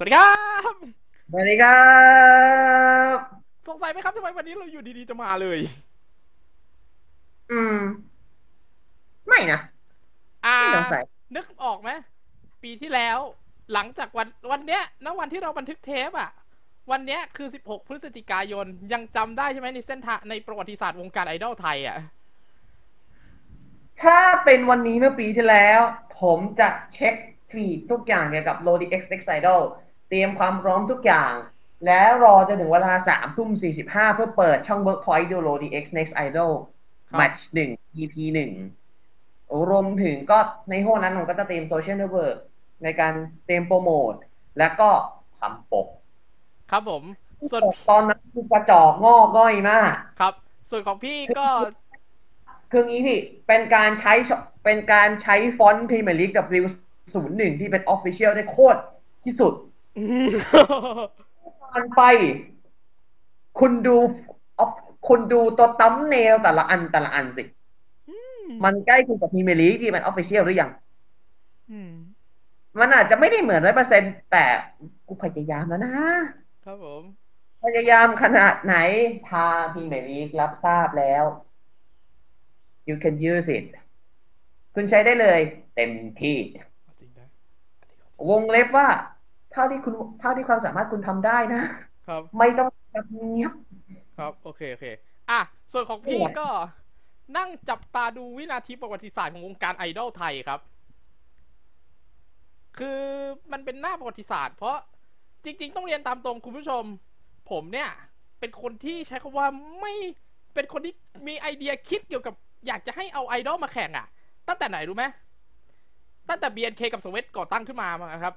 สวัสดีครับสวัสดีครับสงสัยไหมครับทำไมวันนี้เราอยู่ดีๆจะมาเลย อืม ไม่นะอ่าไม่สงสัยนึกออกไหมปีที่แล้ว หลังจากวันวันเนี้ยณวันที่เราบันทึกเทปอะ วันเนี้ยคือ 16 พฤศจิกายนยังจำได้ใช่ไหมในเส้นทางในประวัติศาสตร์วงการไอดอลไทยอะถ้าเป็นวันนี้เมื่อปีที่แล้ว ผมจะเช็ค feed ทุกอย่างเกี่ยวกับ Lodi X Next Idol เตรียมความพร้อมทุกอย่าง แล้วรอจนถึงเวลาสามทุ่มสี่สิบห้าเพื่อเปิดช่อง Workpoint ดู Lodi X Next Idol ครับ match หนึ่ง EP หนึ่งรวมถึงก็ในห้วงนั้นผมก็จะเตรียม social network ในการเตรียมโปรโมท แล้วก็ทำปก ครับผม ส่วนปกตอนนั้นคือกระจอกงอกง่อยมาก ครับ ส่วนของพี่ก็ คืองี้พี่ เป็นการใช้ชเป็นการใช้ฟอนต์พรีเมียร์ลีกกับริวศูนย์หนึ่งที่เป็นออฟฟิเชียลได้โคตรที่สุด ตอนไป คุณดู off- คุณดูตัวตั้มเนลแต่ละอันแต่ละอันสิ มันใกล้คุณกับพรีเมียร์ลีกที่เป็นออฟฟิเชียลหรือยังอืมมันอาจจะไม่ได้เหมือนร้อยเปอร์เซ็นแต่กูพยายามแล้วนะ ครับผม พยายามขนาดไหนทางพรีเมียร์ลีกรับทราบแล้ว you can use it คุณใช้ได้เลย เต็มที่จริงนะวงเล็บว่า เท่าที่คุณเท่าที่ความสามารถคุณทำได้นะ ครับ ไม่ต้องแบบเงียบครับโอเคโอเค อะ ส่วนของพี่ไม่ไหวก็นั่งจับตาดูวินาทีประวัติศาสตร์ของวงการไอดอลไทยครับ คือมันเป็นหน้าประวัติศาสตร์ เพราะจริง ๆ ต้องเรียนตามตรงคุณผู้ชม ผมเนี่ย เป็นคนที่ใช้คำว่าไม่เป็นคนที่มีไอเดียคิดเกี่ยวกับอยากจะให้เอาไอดอลมาแข่งอะ่ะ ตั้งแต่ไหนรู้ไหมตั้งแต่ BNK กับสวีทก่อตั้งขึ้นมามาครับ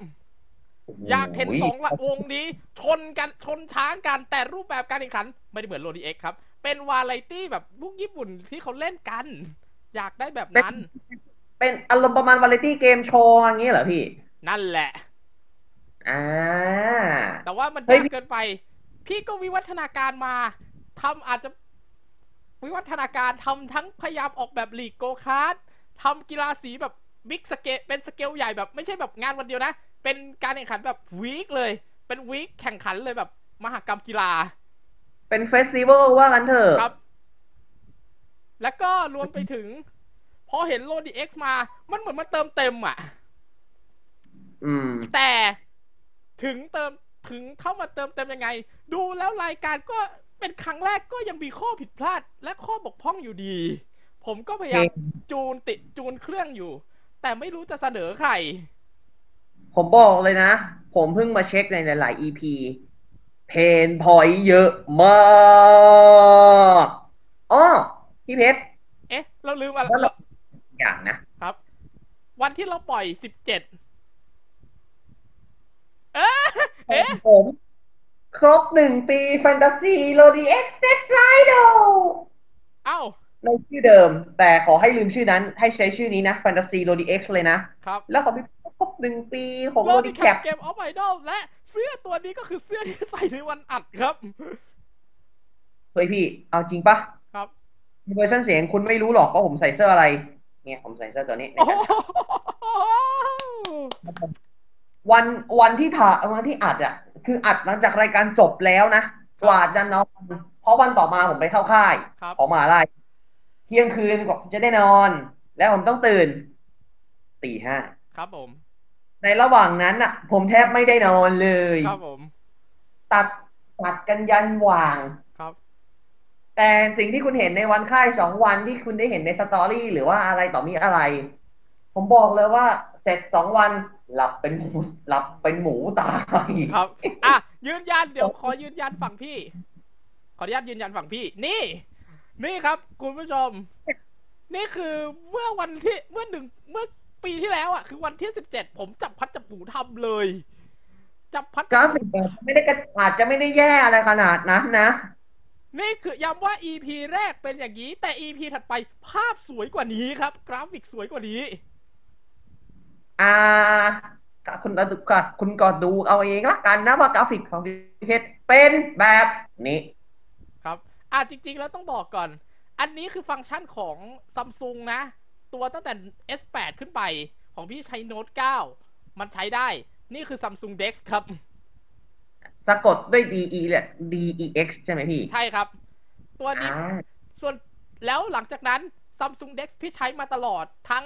อยากเห็นสองละวงนี้ ชนกันชนช้างกันแต่รูปแบบการแข่งขัน ไม่ได้เหมือนโรดีเอ็กครับ เป็นวาไรตี้แบบพวกญี่ปุ่นที่เขาเล่นกัน อยากได้แบบนั้น เป็นอารมณ์ประมาณวาไรตี้เกมโชว์อย่างนี้เหรอพี่ นั่นแหละอ่าแต่ว่ามันเฮ้ยยากเกินไป พี่ก็วิวัฒนาการมาทำอาจจะวิวัฒนาการทำทั้งพยายามออกแบบลีกโกคาร์ดทำกีฬาสีแบบ big scale เป็นสเกลใหญ่แบบไม่ใช่แบบงานวันเดียวนะ เป็นการแข่งขันแบบ week เลย เป็น week แข่งขันเลยแบบมหกรรมกีฬา เป็น festival ว่ากันเถอะครับ แล้วก็รวมไปถึง พอเห็นโลดีเอ็กซ์มา มันเหมือนมันเติมเต็มอะ อืม แต่ถึงเติมถึงเข้ามาเติมเต็มยังไง ดูแล้วรายการก็เป็นครั้งแรกก็ยังมีข้อผิดพลาด และข้อบกพร่องอยู่ดี ผมก็พยายามจูนติดจูนเครื่องอยู่ แต่ไม่รู้จะเสนอใคร ผมบอกเลยนะ ผมเพิ่งมาเช็คในหลาย ๆ EP เพนพอยเยอะมากอ๋อพี่เพชร เอ๊ะ เราลืมอะไรแล้วเราอย่างนะครับ วันที่เราปล่อยสิบเจ็ดเอ๊ะเอ๊ะผม ครบหนึ่งปีแฟนตาซีโลดีเอ็กซ์เน็กซ์ไ d ด l เอ้า ในชื่อเดิม แต่ขอให้ลืมชื่อนั้น ให้ใช้ชื่อนี้นะแฟนตาซีโลดีเอ็กซ์เลยนะ ครับ แล้วขอพี่ครบหนึ่งปีของโลโลดีดีแคแคปปเกมออฟไอดอลและเสื้อตัวนี้ก็คือเสื้อที่ใส่ในวันอัดครับ เฮ้ยพี่ เอาจริงปะครับเวอร์ชันเสียงคุณไม่รู้หรอกว่าผมใส่เสื้ออะไร เนี่ยผมใส่เสื้อตัวนี้ในโอ้การโหวันวันที่ถ่ายวันที่อัดอะ คืออัดหลังจากรายการจบแล้วนะกว่าจะนอนเพราะวันต่อมาผมไปเข้าค่ายครับของมหาลัยเที่ยงคืนก็จะได้นอน แล้วผมต้องตื่นตีห้าครับผม ในระหว่างนั้นอะ ผมแทบไม่ได้นอนเลย ครับผม ตัดตัดกันยันหว่างครับ แต่สิ่งที่คุณเห็นในวันค่ายสองวันที่คุณได้เห็นในสตอรี่หรือว่าอะไรต่อมีอะไร ผมบอกเลยว่าเสร็จสองวันหลับเป็นหมูหลับเป็นหมูตายครับ อะยืนยันเดี๋ยวขอยืนยันฝั่งพี่ ขออนุญาตยืนยันฝั่งพี่ นี่ นี่ครับ คุณผู้ชม นี่คือเมื่อวันที่เมื่อหนึ่งเมื่อปีที่แล้วอะ คือวันที่สิบเจ็ดผมจับพลัดจับผลูทำเลย จับพลัดกราฟิกแบบไม่ได้กระอาจจะไม่ได้แย่อะไรขนาดนั้นนะ นี่คือย้ำว่า EP แรกเป็นอย่างนี้ แต่ EP ถัดไปภาพสวยกว่านี้ครับ กราฟิกสวยกว่านี้ อ่าคุณดูก่อนคุณก็ดูเอาเองละกันนะว่ากราฟิกของพี่เพชรเป็นแบบนี้ครับ อะจริง ๆ แล้วต้องบอกก่อน อันนี้คือฟังก์ชันของซัมซุงนะ ตัวตั้งแต่ S8 ขึ้นไปของพี่ใช้โน้ต9 มันใช้ได้ นี่คือ Samsung Dex ครับ สะกดด้วย D E และ D E X ใช่ไหมพี่ ใช่ครับ ตัวนี้อ่าส่วนแล้วหลังจากนั้น Samsung Dex พี่ใช้มาตลอดทั้ง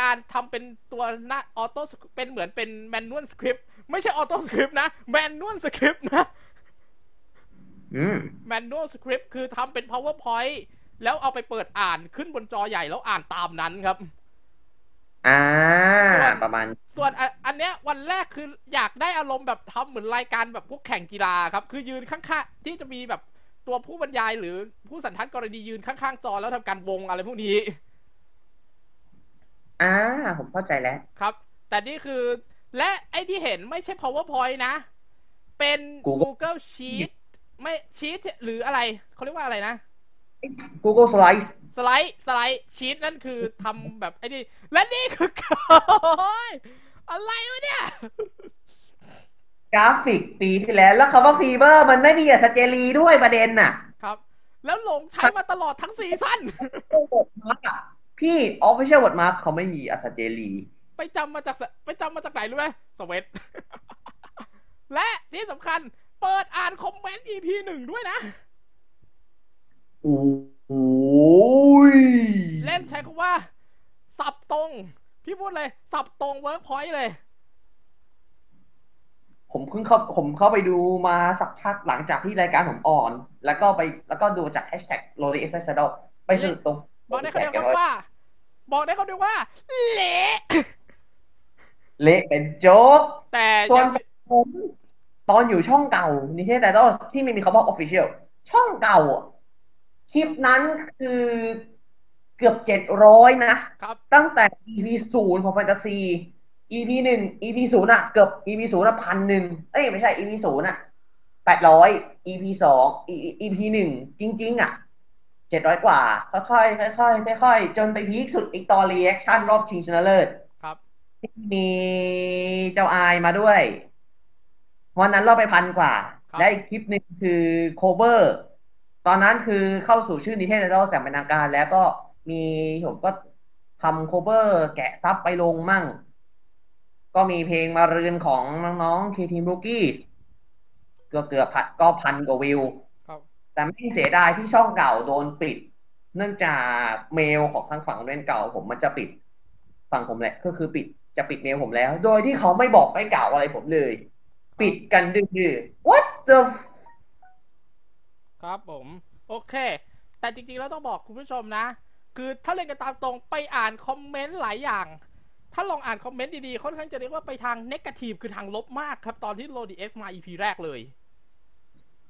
การทำเป็นตัวหน้า auto เป็นเหมือนเป็น manual script ไม่ใช่ auto script นะ manual script นะอืม แมนนวลสคริปต์คือทำเป็น powerpoint แล้วเอาไปเปิดอ่านขึ้นบนจอใหญ่แล้วอ่านตามนั้นครับ อ่าส่วนประมาณ ส่วนอันอันเนี้ยวันแรกคืออยากได้อารมณ์แบบทำเหมือนรายการแบบพวกแข่งกีฬาครับ คือยืนข้างๆที่จะมีแบบตัวผู้บรรยายหรือผู้สันทัดกรณียืนข้างๆจอแล้วทำการวงอะไรพวกนี้ อ่า ผมเข้าใจแล้วครับ แต่นี่คือและไอ้ที่เห็นไม่ใช่ powerpoint นะ เป็น Google Google Sheet ไม่ Sheet หรืออะไรเขาเรียกว่าอะไรนะ Google Slides สไลด์สไลด์ชีตนั่นคือทำแบบไอ้นี่และนี่คือโอ้ยอะไรวะเนี่ย กราฟิกปีที่แล้ว แล้วคำว่าฟีเบอร์มันไม่มีอะสเจลีด้วยประเด็นน่ะ ครับ แล้วหลงใช้มาตลอดทั้งซีซั่นบทมาร์กอะพี่ Official บทมาร์กเขาไม่มีอะสเจลีไปจำมาจากสไปจำมาจากไหนรู้ไหมสเวตและที่สำคัญ เปิดอ่านคอมเมนต์ EP หนึ่งด้วยนะโอ้ยเล่นใช้คำว่า สับตรง พี่พูดเลย สับตรงเวิร์กพอยต์เลย ผมเพิ่งเข้าผมเข้าไปดูมาสักพักหลังจากที่รายการผมอ่อน แล้วก็ไปแล้วก็ดูจากแฮชแท็กโรดีเอ็กซ์ไซด์ไปสืบตรงบอกได้คำเดียวครับว่า บอกได้คำเดียวว่า เละ เละเป็นโจ๊กแต่ส่วยันงผม ตอนอยู่ช่องเก่านิเทศแต่ต้องที่ไม่มีคำว่า official ช่องเก่าอะคลิปนั้นคือเกือบเจ็ดร้อยนะครับตั้งแต่ EP ศูนย์ของแฟนตาซี EP หนึ่ง EP ศูนย์อะเกือบ EP ศูนย์อะพันหนึ่งเอ้ยไม่ใช่ EP ศูนย์อะแปดร้อย EP สอง EP หนึ่งจริง ๆอะเจ็ดร้อยกว่า ค่อยๆค่อยๆค่อยๆจนไป peak สุดอีกตอน reaction รอบชิงชนะเลิศครับ ที่มีเจ้าอายมาด้วย วันนั้นเราไปพันกว่าครับและอีกคลิปหนึ่งคือ cover ตอนนั้นคือเข้าสู่ชื่อนิเทศไอดอลอย่างเป็นทางการ แล้วก็มีผมก็ทำ cover แกะซับไปลงมั่ง ก็มีเพลงมาเรือนของน้องๆคีทีม o ูกี้ก็เกือบพันก็พันกว่าวิวครับแต่ไม่เสียดายที่ช่องเก่าโดนปิด เนื่องจากเมลของทางฝั่งเล่นเก่า ผมมันจะปิดฝั่งผมแหละ ก็คือปิดจะปิดเมลผมแล้ว โดยที่เขาไม่บอกไม่กล่าวอะไรผมเลย ปิดกันดื้อๆ what the ครับผม โอเค แต่จริงๆแล้วต้องบอกคุณผู้ชมนะ คือถ้าเล่นกันตามตรงไปอ่านคอมเมนต์หลายอย่าง ถ้าลองอ่านคอมเมนต์ดีๆ ค่อนข้างจะเรียกว่าไปทาง negative คือทางลบมากครับ ตอนที่โ o ดีเอ็กซ์มา EP แรกเลย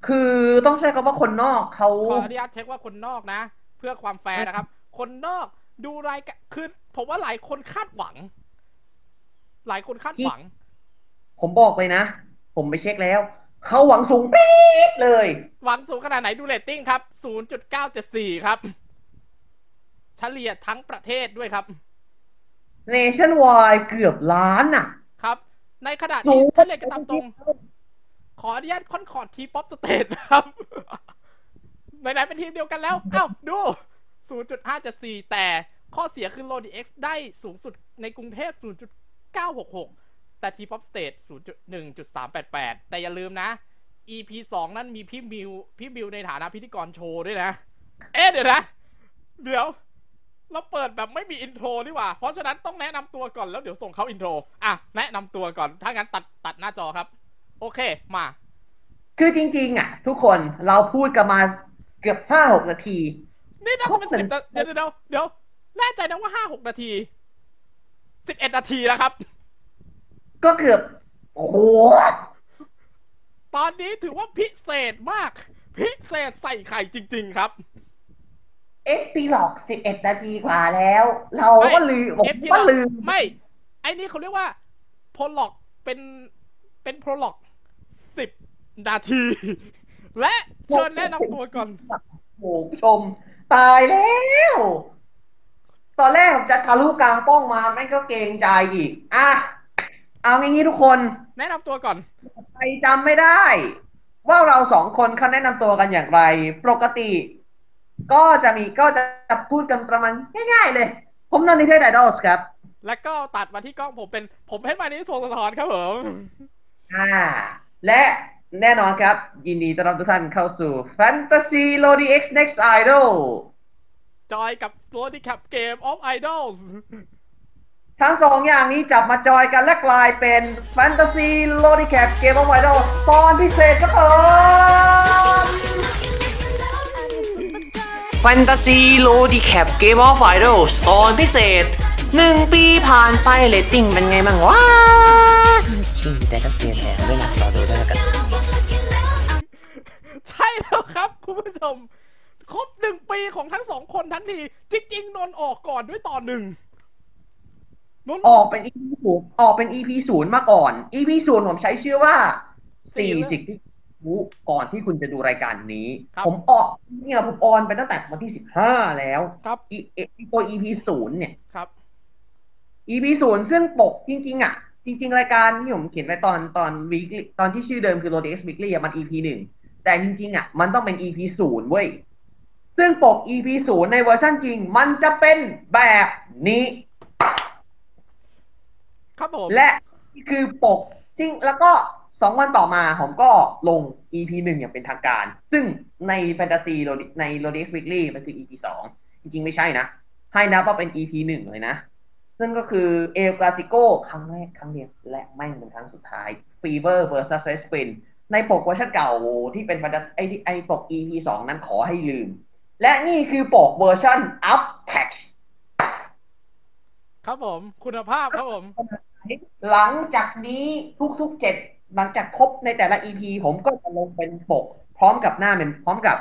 คือต้องใช้คำว่าคนนอกเขาขออนุญาตเช็คว่าคนนอกนะ เพื่อความแฟร์นะครับ คนนอกดูรายการคือผมว่าหลายคนคาดหวัง หลายคนคาดหวัง ผมบอกเลยนะ ผมไปเช็คแล้ว เขาหวังสูงปี๊ดเลย หวังสูงขนาดไหนดูเรตติ้งครับ 0.974 ครับ เฉลี่ยทั้งประเทศด้วยครับ nationwide เกือบล้านอะ ครับ ในขณะสูที่งถ้าเรียนกันตามตรง ขออนุญาตคอนคอร์ดทีป๊อปสเตทนะครับ ไหนๆเป็นทีมเดียวกันแล้วเอ้าดู 0.574 แต่ข้อเสียคือ l o d x ได้สูงสุดในกรุงเทพ 0.966 แต่ T-pop state 0.1.388แต่อย่าลืมนะ EP 2นั่นมีพี่มิว พี่มิวในฐานะพิธีกรโชว์ด้วยนะ เอ๊ะเดี๋ยวนะ เดี๋ยว เราเปิดแบบไม่มี intro นี่หว่า เพราะฉะนั้นต้องแนะนำตัวก่อนแล้วเดี๋ยวส่งเข้า intro อะ แนะนำตัวก่อน ถ้างั้นตัดตัดหน้าจอครับ โอเค มา คือจริงๆ อะ ทุกคนเราพูดกันมาเกือบห้าหกนาที นี่น่าจะเป็นสิบนาเดี๋ยวเดี๋ยวเดี๋ยวแน่ใจนะว่าห้าหกนาทีสิบเอ็ดนาทีแล้วครับ ก็เกือบโอ้โหตอนนี้ถือว่าพิเศษมาก พิเศษใส่ไข่จริง ๆ ครับ เอฟปีหลอกสิบเอ็ดนาทีกว่าแล้ว เราก็ลืมผมเอฟพีก็ลืม ไม่ ไอ้นี่เขาเรียกว่าโพล็อกเป็นเป็นโพล็อกสิบนาที และเชิญแนะนำตัวก่อนโอ้โหชม ตายแล้วตอนแรกผมจะทะลุกลางป้องมาแม่งก็เกรงใจอีก อะ เอางี้ทุกคน แนะนำตัวก่อน ใครจำไม่ได้ ว่าเราสองคนเขาแนะนำตัวกันอย่างไร ปกติ ก็จะมีก็จะพูดกันประมาณง่ายๆเลย ผมนนทิเทศไดดอลส์ครับ แล้วก็ตัดมาที่กล้องผมเป็นผมเพชรมานิโซสะทอนครับผมอ่า และแน่นอนครับ ยินดีต้อนรับทุกท่านเข้าสู่ Fantasy Lodi X Next Idol join กับ Lodi Cap Game of Idols ทั้งสองอย่างนี้จับมาจอยกันและกลายเป็น Fantasy Lodi Cap Game of Idol ตอนพิเศษครับผม Fantasy Lodi Cap Game of Idol ตอนพิเศษ1ปีผ่านไปเรตติ้งเป็นไงบ้างวะซึ่งมีแต่ก็เสียแถมด้วยนะรอดูด้วยแล้วกัน ใช่แล้วครับคุณผู้ชม ครบหนึ่งปีของทั้งสองคนทั้งที จริงๆนนท์ออกก่อนด้วยตอนหนึ่งนนท์ ออกเป็น EP ศูนย์ออกเป็น EP ศูนย์มาก่อน EP ศูนย์ผมใช้ชื่อว่าสี่สี่เรื่องสิ่งที่รู้ก่อนที่คุณจะดูรายการนี้ครับผมออกเนี่ยผมออนไปตั้งแต่วันที่สิบห้าแล้วครับอีเอตัว EP ศูนย์เนี่ยครับ EP ศูนย์ซึ่งปกจริง ๆ อะ จริง ๆ รายการที่ผมเขียนไว้ตอนตอนวีคตอนที่ชื่อเดิมคือ Rodex Weekly อะมัน EP หนึ่งแต่จริง ๆ อะ มันต้องเป็น EP ศูนย์เว้ย ซึ่งปก EP ศูนย์ในเวอร์ชันจริง มันจะเป็นแบบนี้ ครับผม และนี่คือปกจริงแล้วก็สองวันต่อมาผมก็ลง EP หนึ่งอย่างเป็นทางการ ซึ่งในแฟนตาซีใน Rodex Weekly มันคือ EP สองจริงๆไม่ใช่นะ ให้นับว่าเป็น EP หนึ่งเลยนะ ซึ่งก็คือเอลกาซิโกครั้งแรกครั้งเดียวและแม่งเป็นครั้งสุดท้าย Fever vs Red Spin ในปกเวอร์ชันเก่าที่เป็นแฟนตาไอที่ไอปก EP สองนั้นขอให้ลืม และนี่คือปกเวอร์ชัน Up Patch ครับผม คุณภาพครับผม หลังจากนี้ทุกๆเจ็ดหลังจากครบในแต่ละ EP ผมก็จะลงเป็นปก พร้อมกับหน้า mem พร้อมกับ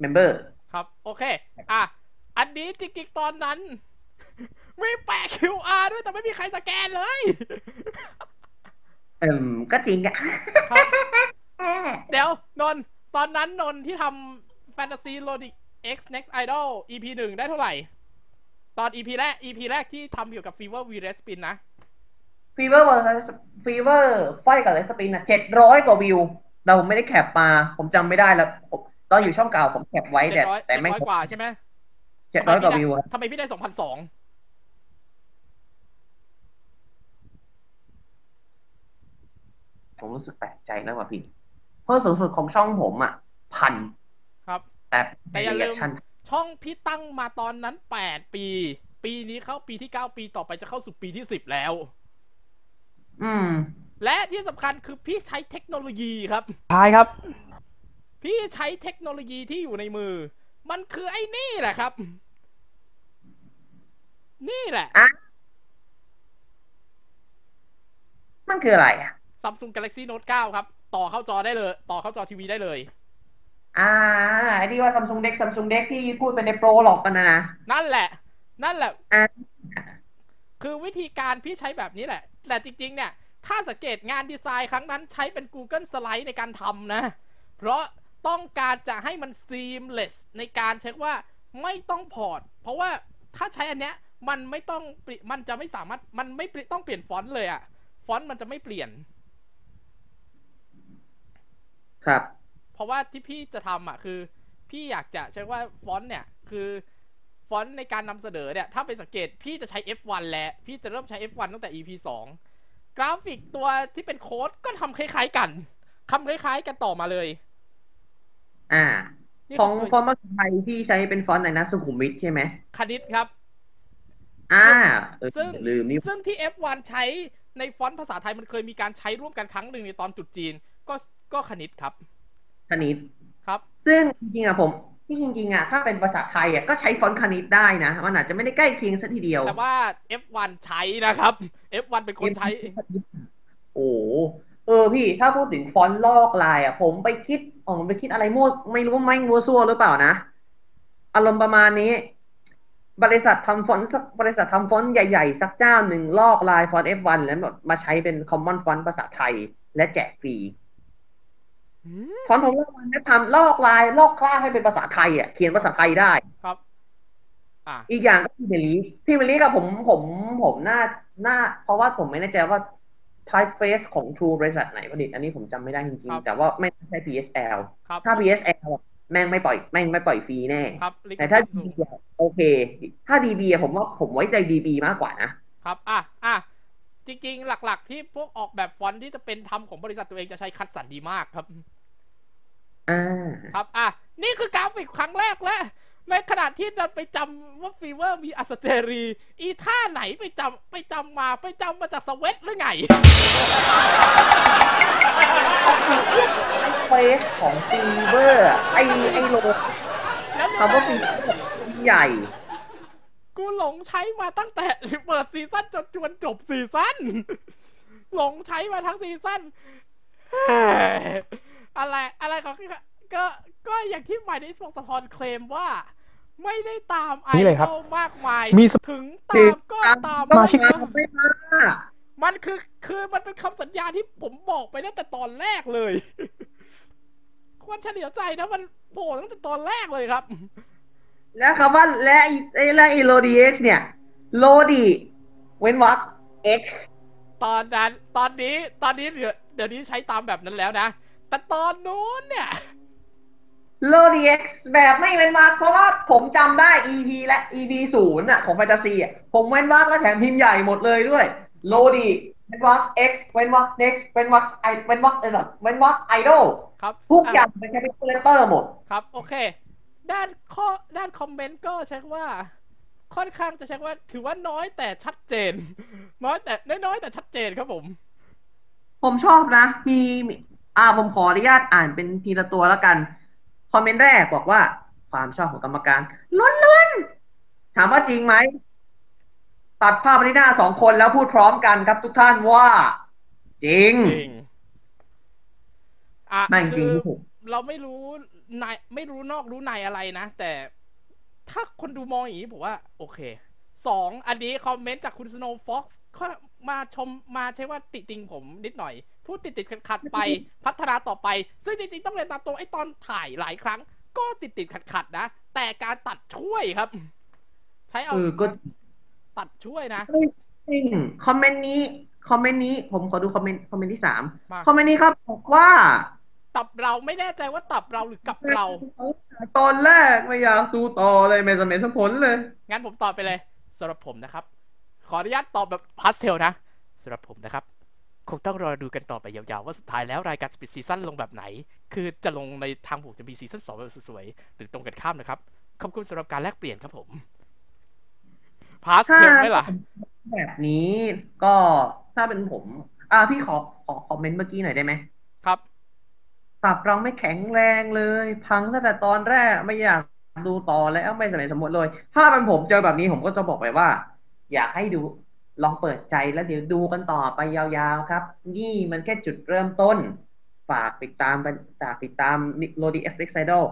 member ครับ โอเค อะ อันนี้จริงๆตอนนั้น ไม่แปะ QR ด้วยแต่ไม่มีใครสแกนเลย เอิมก็จริงอะครับเดี๋ยวนนท์ตอนนั้นนนท์ที่ทำ Fantasy Lodi X Next Idol EP หนึ่งได้เท่าไหร่ ตอน EP แรก EP แรกที่ทำเกี่ยวกับ Fever v r e s p i n นะ Feverฟีเวอร์ไฟกับเลสปินอะเจ็ดร้อยกว่าวิว แต่ผมไม่ได้แคปมา ผมจำไม่ได้แล้วผมตอนอยู่ช่องเก่าผมแคปไว้เจ็แต่ดร้อยแต่เจ็ดไม่ร้อยกว่าใช่ไหมเจ็ดร้อยกว่าวิวอะทำไมพี่ได้สองพันสองผมรู้สึกแปลกใจแล้วว่ะพี่ เพราะสูงสุดของช่องผมอะพันครับ แต่แต่อย่าลืม reaction ช่องพี่ตั้งมาตอนนั้นแปดปี ปีนี้เข้าปีที่เก้าปีต่อไปจะเข้าสู่ปีที่สิบแล้ว อืม และที่สำคัญคือพี่ใช้เทคโนโลยีครับใช่ครับ พี่ใช้เทคโนโลยีที่อยู่ในมือ มันคือไอ้นี่แหละครับ นี่แหละมันคืออะไรอะ Samsung Galaxy Note 9 ครับ ต่อเข้าจอได้เลย ต่อเข้าจอทีวีได้เลย อ่าไอ้ที่ว่า Samsung Dex Samsung Dex ที่พูดเป็นในโปรหลอกกันนะนะนั่นแหละ นั่นแหละอ่าคือวิธีการพี่ใช้แบบนี้แหละ แต่จริง ๆ เนี่ย ถ้าสังเกตงานดีไซน์ครั้งนั้นใช้เป็น Google Slide ในการทำนะ เพราะต้องการจะให้มัน seamless ในการเช็คว่าไม่ต้อง port เพราะว่าถ้าใช้อันเนี้ยมันไม่ต้องเปลี่ยนมันจะไม่สามารถมันไม่เปลี่ยนต้องเปลี่ยนฟอนต์เลยอะฟอนต์มันจะไม่เปลี่ยน ครับ เพราะว่าที่พี่จะทำอะคือ พี่อยากจะใช้ว่าฟอนต์เนี่ยคือฟอนต์ในการนำเสนอเนี่ยถ้าไปสังเกตพี่จะใช้ F1 แล้วพี่จะเริ่มใช้ F1 ตั้งแต่ EP 2 กราฟิกตัวที่เป็นโค้ดก็ทำคล้ายๆกันทำคล้ายๆกันต่อมาเลย อ่านี่ของตัวฟอนต์ภาษาไทยที่ใช้เป็นฟอนต์ไหนนะสุขุมวิทใช่ไหมคณิตครับอ่าเออซึ่งอย่าลืมนี่ซึ่งที่ F1 ใช้ในฟอนต์ภาษาไทยมันเคยมีการใช้ร่วมกันครั้งหนึ่งในตอนจุดจีน ก็ก็คณิตครับ คณิตครับ ซึ่งจริงๆอะผมที่จริงๆอะถ้าเป็นภาษาไทยอะก็ใช้ฟอนต์คณิตได้นะ มันอาจจะไม่ได้ใกล้เคียงสัทีเดียว แต่ว่า F1 ใช้นะครับ F1 เป็นคนใช้ โอ้โหเออพี่ถ้าพูดถึงฟอนต์ลอกลายอะ ผมไปคิดอ๋อผมไปคิดอะไรมั่วไม่รู้ว่าไม่งมั่วซั่วหรือเปล่านะ อารมณ์ประมาณนี้ บริษัททำฟอนต์สักบริษัททำฟอนต์ใหญ่ๆ สักเจ้าหนึ่งลอกลายฟอนต์ F1 แล้วแบบมาใช้เป็น common font ภาษาไทย และแจกฟรีอืม ฟอนต์ของเรามันทำลอกลายลอกคลาดให้เป็นภาษาไทยอะเขียนภาษาไทยได้ครับอะอีกอย่างก็พี่เบลลี่พี่เบลลี่กับผมผมผมน่าน่าเพราะว่าผมไม่แน่ใจว่า typeface ของ True บริษัทไหนผลิต อันนี้ผมจำไม่ได้จริงครับๆแต่ว่าไม่ใช่ PSL ครับถ้า PSL อะแม่งไม่ปล่อยแม่งไม่ปล่อยฟรีแน่ครับลิขแต่ถ้าสิทธิ์สูง DB อะโอเค ถ้า DB อะผมว่าผมไว้ใจ DB มากกว่านะครับ อะ อะ จริง ๆ หลัก ๆ ที่พวกออกแบบฟอนต์ที่จะเป็นทำของบริษัทตัวเองจะใช้คัดสันดีมากครับอ่าครับ อะ นี่คือกราฟิกครั้งแรกและในขณะที่เราไปจำว่าฟีเวอร์มีอัสเจรี อีท่าไหนไปจำไปจำมาไปจำมาจากสเวตหรือไงเฟสของซีเวอร์ ไอไอโลแล้วคำว่าซีเวอร์ใหญ่ กูหลงใช้มาตั้งแต่เปิดซีซั่นจนจนจบซีซั่นหลงใช้มาทั้งซีซั่นเฮ้ยอะไรอะไรของก็ก็ก็อย่างที่หมายในสปองสะทอนเคลมว่า ไม่ได้ตามไอนี่เลยคดรับอลมากมายมีสถึงตามก็ตามสมาชิกไม่มามันคือคือมันเป็นคำสัญญาที่ผมบอกไปตั้งแต่ตอนแรกเลยควรเฉลียวใจนะมันโผล่ตั้งแต่ตอนแรกเลยครับ แล้วคำว่าและไอไอและไอ LODI X เนี่ย LODI เว้นวรรค X ตอนนั้นตอนนี้ตอนนี้เดี๋ยวเดี๋ยวนี้ใช้ตามแบบนั้นแล้วนะ แต่ตอนนู้นเนี่ย LODI X แบบไม่เว้นวรรคเพราะว่าผมจำได้ EP และ EP ศูนย์อะของแฟนตาซีอะผมเว้นวรรคแล้วแถมพิมพ์ใหญ่หมดเลยด้วยLODI เว้นวรรค X เว้นวรรค next เว้นวรรคไอเว้นวรรคเออเว้นวรรคไอดอลครับทุกอย่างอะเป็น capital letterหมด ครับ โอเค ด้านข้อด้านคอมเมนต์ก็ใช้ว่าค่อนข้างจะใช้ว่า ถือว่าน้อยแต่ชัดเจน น้อยแต่น้อยๆแต่ชัดเจนครับผม ผมชอบนะมีมีอ่าผมขออนุญาตอ่านเป็นทีละตัวแล้วกัน คอมเมนต์แรกบอกว่า ความชอบของกรรมการล้นๆถามว่าจริงไหม ตัดภาพไปที่หน้าสองคนแล้วพูดพร้อมกันครับทุกท่านว่า จริงจริงอะไม่จริคืงอที่ผมเราไม่รู้ ในไม่รู้นอกรู้ในอะไรนะ แต่ถ้าคนดูมองอย่างนี้ผมว่า โอเคสองอันนี้คอมเมนต์จากคุณสโนว์ฟ็อกซ์มาชมมาใช้ว่าติติงผมนิดหน่อย พูดติดติดขัดขัดๆไปพัฒนาต่อไป ซึ่งจริงๆ ต้องเรียนตามตรงไอ้ตอนถ่ายหลายครั้ง ก็ติดติดขัดขัดๆนะ แต่การตัดช่วยครับ ใช้เอาเออก็ตัดช่วยนะจริงคอมเมนต์นี้คอมเมนต์นี้ผมขอดูคอมเมนต์คอมเมนต์ที่สามมาคอมเมนต์นี้ครับบอกว่า ตับเราไม่แน่ใจว่าตับเราหรือกับเรา ตอนแรกไม่อยากดูต่อเลยไม่สมเหตุสมผลเลย งั้นผมตอบไปเลยสำหรับผมนะครับ ขออนุญาตตอบแบบพาสเทลนะสำหรับผมนะครับ คงต้องรอดูกันต่อไปยาวๆ ว่าสุดท้ายแล้วรายการปิดซีซั่นลงแบบไหน คือจะลงในทางบวกจะมีซีซั่นสองแบบสวยๆ หรือตรงกันข้ามนะครับ ขอบคุณสำหรับการแลกเปลี่ยนครับผมพาสเทลไหมล่ะ แบบนี้ก็ถ้าเป็นผม อ่าพี่ขอขอคอมเมนต์เมื่อกี้หน่อยได้ไหมครับ ปรับเราไม่แข็งแรงเลย พังตั้งแต่ตอนแรกไม่อยากดูต่อแล้วไม่สมัยสมมติเลย ถ้าเป็นผมเจอแบบนี้ผมก็จะบอกไปว่า อยากให้ดูลองเปิดใจแล้วเดี๋ยวดูกันต่อไปยาวๆครับ นี่มันแค่จุดเริ่มต้น ฝากติดตามกันฝากติดตาม LODI X NEXT Iดอล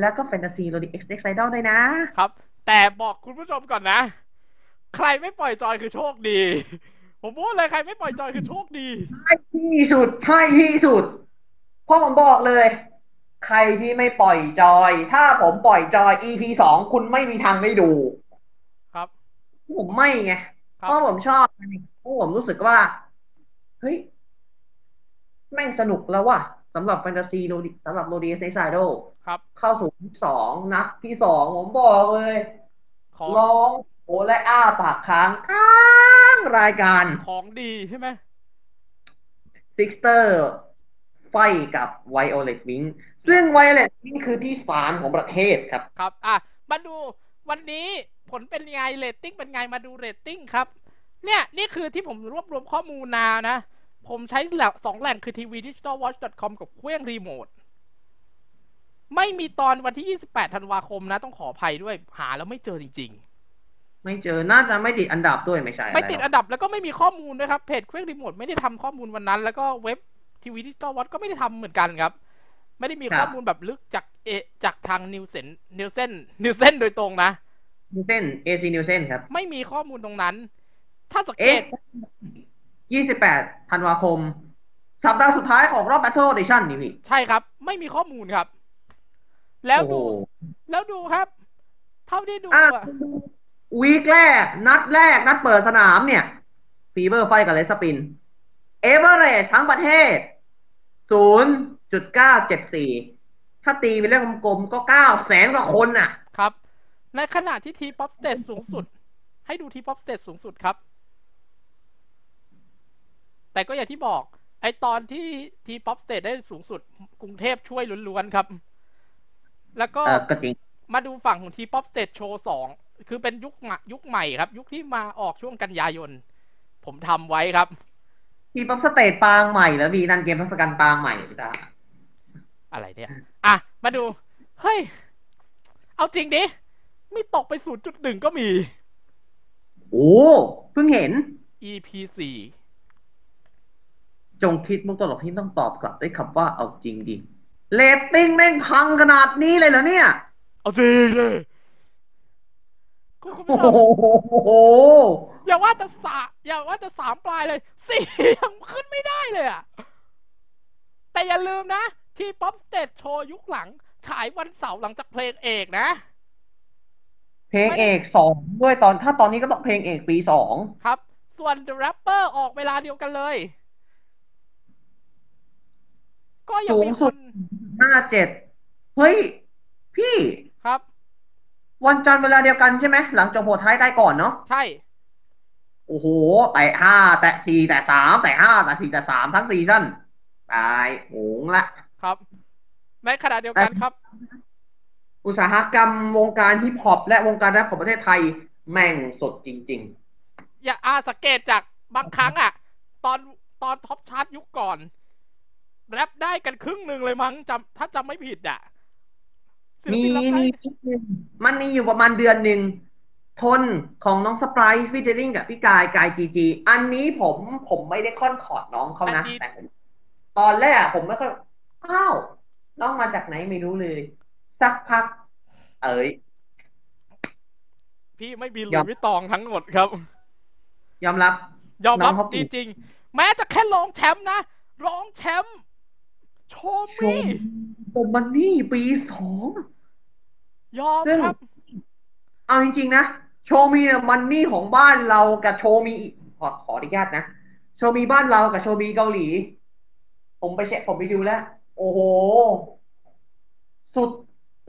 แล้วก็แฟนตาซี LODI X NEXT IDOL ด้วยนะ ครับ แต่บอกคุณผู้ชมก่อนนะ ใครไม่ปล่อยจอยคือโชคดี ผมพูดเลยใครไม่ปล่อยจอยคือโชคดี ใช่ที่สุด ใช่ที่สุด เพราะผมบอกเลย ใครที่ไม่ปล่อยจอย ถ้าผมปล่อยจอย EP สองคุณไม่มีทางได้ดู ครับผมไม่ไงครัเพบราะผมชอบไงเพราะผมรู้สึกว่า เฮ้ย แม่งสนุกแล้วว่ะสำหรับแฟนตาซีโรดีสำหรับโรดีเอสไซโดครับเข้าสู่ที่สองนัดที่สองผมบอกเลยของร้องโอและอ้าปากค้างค้างรายการของดีใช่ไหมซิกเตอร์ ไฟกับไวโอเลตวิงซึ่งไวโอเลตวิงคือที่สามของประเทศครับ ครับ อะ มาดูวันนี้ผลเป็นไงเรตติ้งเป็นไงมาดูเรตติ้งครับ เนี่ยนี่คือที่ผมรวบรวมข้อมูลนานะ ผมใช้แหล่งสองแหล่งคือ tv digital watch com กับเครื่องรีโมทไม่มีตอนวันที่ 28 ธันวาคมนะ ต้องขออภัยด้วยหาแล้วไม่เจอจริงไม่เจอน่าจะไม่ติดอันดับด้วยไม่ใช่ๆไม่ติดอะรหรอันดับแล้วก็ไม่มีข้อมูลด้วยครับเพจเครื่องรีโมทไม่ได้ทำข้อมูลวันนั้น แล้วก็เว็บ tv digital watch ก็ไม่ได้ทำเหมือนกันครับ ไม่ได้มีข้อมูลแบบลึกจากเอจากทาง Nielsen Nielsen Nielsen โดยตรงนะ Niel sen AC Nielsen ครับ ไม่มีข้อมูลตรงนั้น ถ้าสังเกเอ๊ะตยี่สิบแปดธันวาคม สัปดาห์สุดท้ายของรอบ Battle Edition นี่พี่ ใช่ครับ ไม่มีข้อมูลครับ แล้วโอ้โหดู แล้วดูครับ เท่าที่ดูอะอะ week แรก นัดแรก นัดเปิดสนามเนี่ย ฟีเบอร์ไฟกับเลสปิน เอเวอร์เรจทั้งประเทศ 0.974ถ้าตีเป็นเรื่องกลมๆก็9แสนกว่าคนน่ะ ครับ ในขณะที่ T-Pop Stage สูงสุด ให้ดู T-Pop Stage สูงสุดครับ แต่ก็อย่างที่บอก ไอตอนที่ T-Pop Stage ได้สูงสุด กรุงเทพช่วยล้วนๆครับ แล้วก็เออก็จริงมาดูฝั่งของ T-Pop Stage Show สองคือเป็นยุคใหม่ยุคใหม่ครับ ยุคที่มาออกช่วงกันยายน ผมทำไว้ครับ ทีป๊อปสเตทปางใหม่แล้วมีนันเกมทศกัณฐ์ปางใหม่พี่ตาอะไรเนี่ยอะมาดู เฮ้ย เอาจริงดิมีตกไป0.1ก็มี โอ้เพิ่งเห็น EP จงคิดมุกตลกที่ต้องตอบกลับด้วยคำว่าเอาจริงดิเรตติ้งแม่งพังขนาดนี้เลยเหรอเนี่ย4เอาจริงเลยคุณผู้โอ้ชมโห อย่าว่าแต่สาอย่าว่าแต่สามปลายเลยสี่ยังขึ้นไม่ได้เลยอะแต่อย่าลืมนะ ที่ป๊อปสเตทโชว์ยุคหลัง ฉายวันเสาร์หลังจากเพลงเอกนะ เพลงเอกสองด้วยตอนถ้าตอนนี้ก็ต้องเพลงเอกปีสองครับ ส่วน The Rapper ออกเวลาเดียวกันเลย ก็ยังสูงมีคสุดนห้าเจ็ดเฮ้ย พี่ครับ วันจันทร์เวลาเดียวกันใช่ไหมหลังจบหัวท้ายตายก่อนเนาะใช่ โอ้โห แตะห้าแตะสี่แตะสามแตะห้าแตะสี่แตะสามทั้งซีซั่นตายโหงละ ครับ ในขณะเดียวกันครับ อุตสาหกรรมวงการฮิปฮอปและวงการแรปของประเทศไทย แม่งสดจริงอย่าอาสังเกตจากบางครั้งอะ ตอนตอน top chart ยุคก่อน แรปได้กันครึ่งหนึ่งเลยมั้งจำถ้าจำไม่ผิดอะศิๆลมีปินแรปได้มีนิดนึงมันมีอยู่ประมาณเดือนหนึ่ง ทนของน้องสปรายฟิชเจอริงกับพี่กายกายจีจีอันนี้ผมผมไม่ได้ค่อนคอร์ดน้องเขานะแต่ผมตอนแรกผมไม่ค่อยอ้าวน้องมาจากไหนไม่รู้เลย สักพัก เอ้ยพี่ไม่มีหยลุอมยส์วิตตองทั้งหมดครับ ยอมรับ ยอมรับน้องเขาจริงๆแม้จะแค่รองแชมป์นะรองแชมป์โชว์ชมีมผมมันนี่ปีสองยอมซึ่งครับ เอาจริงๆนะ โชมีเนี่ยมันนี่ของบ้านเรากับโชมีขอขออนุญาตนะ โชมีบ้านเรากับโชมีเกาหลี ผมไปเช็คผมไปดูแล้ว โอ้โห สุด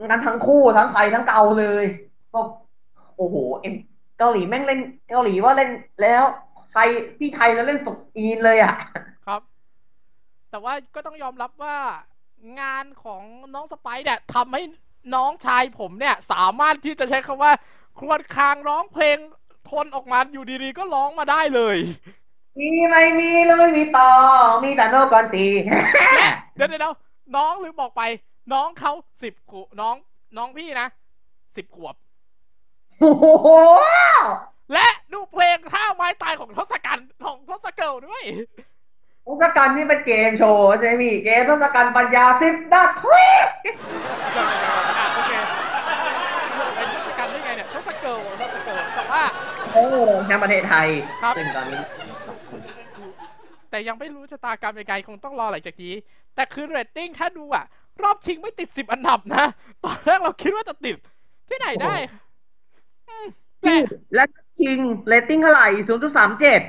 นั้นทั้งคู่ทั้งไทยทั้งเกาเลย ก็โอ้โหเอ็มเกาหลีแม่งเล่นเกาหลีว่าเล่นแล้วไทยพี่ไทยแล้วเล่นสุดอีนเลยอะ ครับ แต่ว่าก็ต้องยอมรับว่างานของน้องสไปซ์เนี่ยทำให้น้องชายผมเนี่ย สามารถที่จะใช้คำว่า ควรคางร้องเพลงทนออกมาอยู่ดีๆ ก็ร้องมาได้เลยมีไม่มีเลยมีต่อมีแต่โนก่อนตีเดี๋ยวเดี๋ยวน้องลืมบอกไป น้องเขาสิบขวบน้อง น้องพี่นะสิบขวบโอ้โหและดูเพลงท่าไม้ตายของทศกัณฐ์ของทศเกิลด้วยทศกัณฐ์นี่เป็นเกมโชว์ใช่ไหมพี่เกมทศกัณฐ์ปัญญาสิบดัดทวีอะโอเคเป็นทศกัณฐ์ได้ไงเนี่ยทศเกิลทศเกิลแต่ ว่าโอ้แชมป์ประเทศไทยครับ ซึ่งตอนนี้แต่ยังไม่รู้ชะตากรรมยังไงคงต้องรอหลังจากนี้ แต่คือเรตติ้งถ้าดูอะรอบชิงไม่ติดสิบอันดับนะ ตอนแรกเราคิดว่าจะติด ที่ไหนได้อืมแต่และชิงเรตติ้งเท่าไหร่ศูนย์จุดสามเจ็ด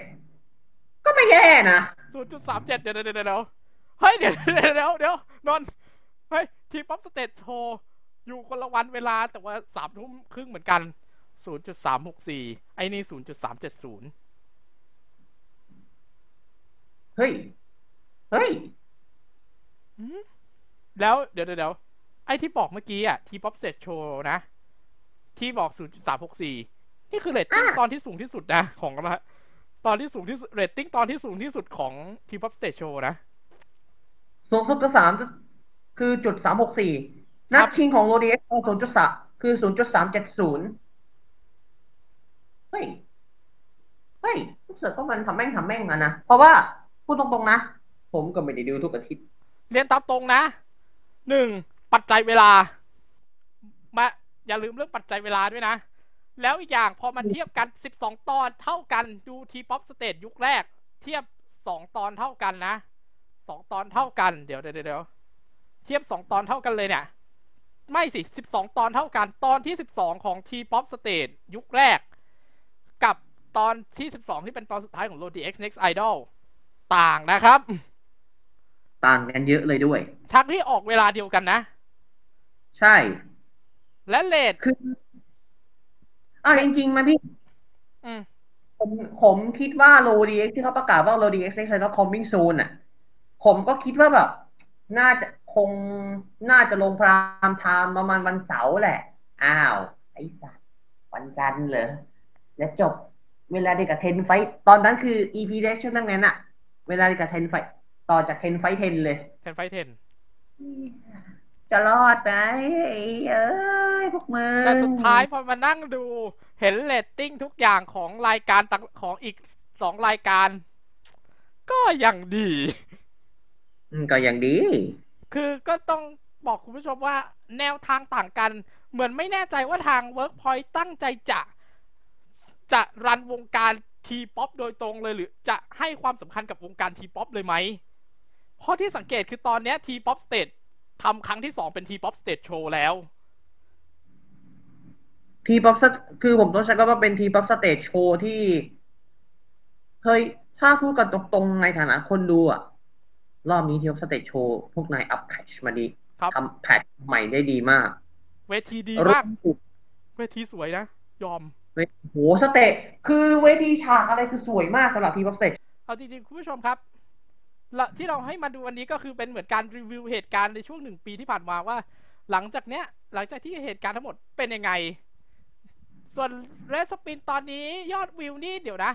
ก็ไม่แย่นะ ศูนย์จุดสามเจ็ดเดี๋ยวเดี๋ยวเดี๋ยวเดี๋ยวเฮ้ยเดี๋ยวเดี๋ยวเดี๋ยวเดี๋ยวนนท์เฮ้ย T-Pop Stage Show อยู่คนละวันเวลาแต่ว่าสามทุ่มครึ่งเหมือนกัน ศูนย์จุดสามหกสี่ไอ้นี่ศูนย์จุดสามเจ็ดศูนย์เฮ้ย เฮ้ย แล้วเดี๋ยวเดี๋ยวเดี๋ยวไอ้ที่บอกเมื่อกี้อะ T-Pop Stage Show นะ ที่บอกศูนย์จุดสามหกสี่นี่คือเรตติ้งอะตอนที่สูงที่สุดนะ ของนะตอนที่สูงที่สุดเรตติ้งตอนที่สูงที่สุดของ T-Pop Stage Show นะ สูงสุดก็สามคือจุดสามหกสี่นัดชิงของ LODI X ศูนย์จุดสามคือศูนย์จุดสามเจ็ดศูนย์ เฮ้ยเฮ้ยรู้สึกว่ามันทำแม่งทำแม่งอะนะเพราะว่าพูดตรงๆนะ ผมก็ไม่ได้ดูทุกอาทิตย์เรียนตามตรงนะหนึ่งปัจจัยเวลามาอย่าลืมเรื่องปัจจัยเวลาด้วยนะ แล้วอีกอย่างพอมาเทียบกัน 12 ตอนเท่ากันดู T-Pop Stage ยุคแรก เทียบ 2 ตอนเท่ากันนะ 2 ตอนเท่ากันเดี๋ยวเดี๋ยวเดี๋ยวเทียบ 2 ตอนเท่ากันเลยเนี่ยไม่สิ 12 ตอนเท่ากัน ตอนที่ 12 ของ T-Pop Stage ยุคแรก ตอนที่ 12 ที่เป็นตอนสุดท้ายของ Lodi X Next Idol ต่างนะครับ ต่างกันเยอะเลยด้วย ทั้งที่ออกเวลาเดียวกันนะ ใช่ และเลทคืออ่าจริงๆไหมพี่อืมผมผมคิดว่า LODI X ที่เขาประกาศว่า LODI X Next แล้ว coming soon อะ ผมก็คิดว่าแบบ น่าจะคงน่าจะลง prime time ประมาณวันเสาร์แหละ อ้าว ไอ้สัตว์วันจันทร์เหรอ และจบ เวลาเดียวกับเทนไฟตอนนั้นคือ EP แรกช่วงนั้นนั้นอะเวลาเดียวกับ10 Fight ต่อจาก 10 Fight 10 เลย 10 Fight 10 จะรอดไหมเอ้ยพวกมึงแต่สุดท้ายพอมานั่งดูเห็นเรตติ้งทุกอย่างของรายการต่างของอีกสองรายการ ก็ยังดีอืมก็ยังดี คือก็ต้องบอกคุณผู้ชมว่าแนวทางต่างกัน เหมือนไม่แน่ใจว่าทาง Workpoint ตั้งใจจะ จะรันวงการ T-Pop โดยตรงเลยหรือจะให้ความสำคัญกับวงการ T-Pop เลยไหมเพราะที่สังเกตคือตอนเนี้ทีป๊อปสเต e ทำครั้งที่สองเป็นทีป๊อปสเต e โชว์แล้วT-Pop คือผมต้องใช้ก็ว่าเป็น T-Pop Stage Show ที่เฮ้ยถ้าพูดกันตรงๆในฐานะคนดูอะรอบนี้ T-Pop Stage Show พวกนายอัพ patch มาดีครับทำ patch ใหม่ได้ดีมาก เวทีดีรมากถเวทีสวยนะ ยอม โห stageคือเวทีฉากอะไรคือสวยมากสำหรับ T-Pop Stage เอาจริงๆ คุณผู้ชมครับ ที่เราให้มาดูวันนี้ก็คือเป็นเหมือนการรีวิวเหตุการณ์ในช่วงหนึ่งปีที่ผ่านมาว่า หลังจากเนี้ย หลังจากที่เหตุการณ์ทั้งหมดเป็นยังไง ส่วนเรสปินตอนนี้ยอดวิวนี่เดี๋ยวนะ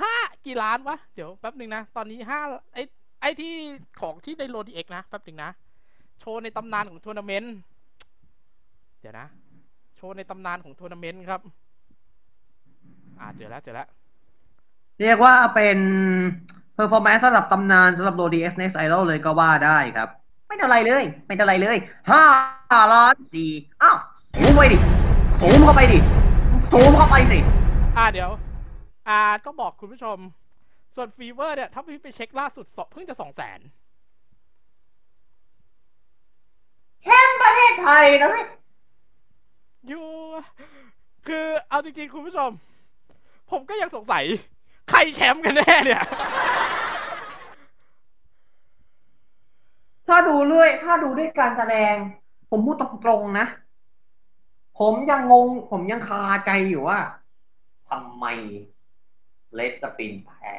ห้ากี่ล้านวะ เดี๋ยวแป๊บหนึ่งนะ ตอนนี้ห้าไอไอที่ของที่ใน LODI X นะแป๊บหนึ่งนะ โชว์ในตำนานของทัวร์นาเมนต์เดี๋ยวนะ โชว์ในตำนานของทัวร์นาเมนต์ครับ อ่าเจอแล้วเจอแล้ว เรียกว่าเป็น performance สำหรับตำนานสำหรับ LODI X Next Idol เลยก็ว่าได้ครับ ไม่เป็นไรเลย ไม่เป็นไรเลยห้าล้านสี่อ้าวสูงไปดิสูงเข้าไปดิสูงเข้าไปสิอ่าเดี๋ยว อ่าต้องบอกคุณผู้ชม ส่วนฟีเวอร์เนี่ย ถ้าพี่ไปเช็คล่าสุดสเพิ่งจะสองแสนแชมป์ประเทศไทยนะเว้ยอยู่ คือเอาจริงๆ คุณผู้ชม ผมก็ยังสงสัย ใครแชมป์กันแน่เนี่ย ถ้าดูด้วยถ้าดูด้วยการแสดง ผมพูดตรงๆนะ ผมยังงง ผมยังคาใจอยู่ว่าทำไมเลสสปินแพ้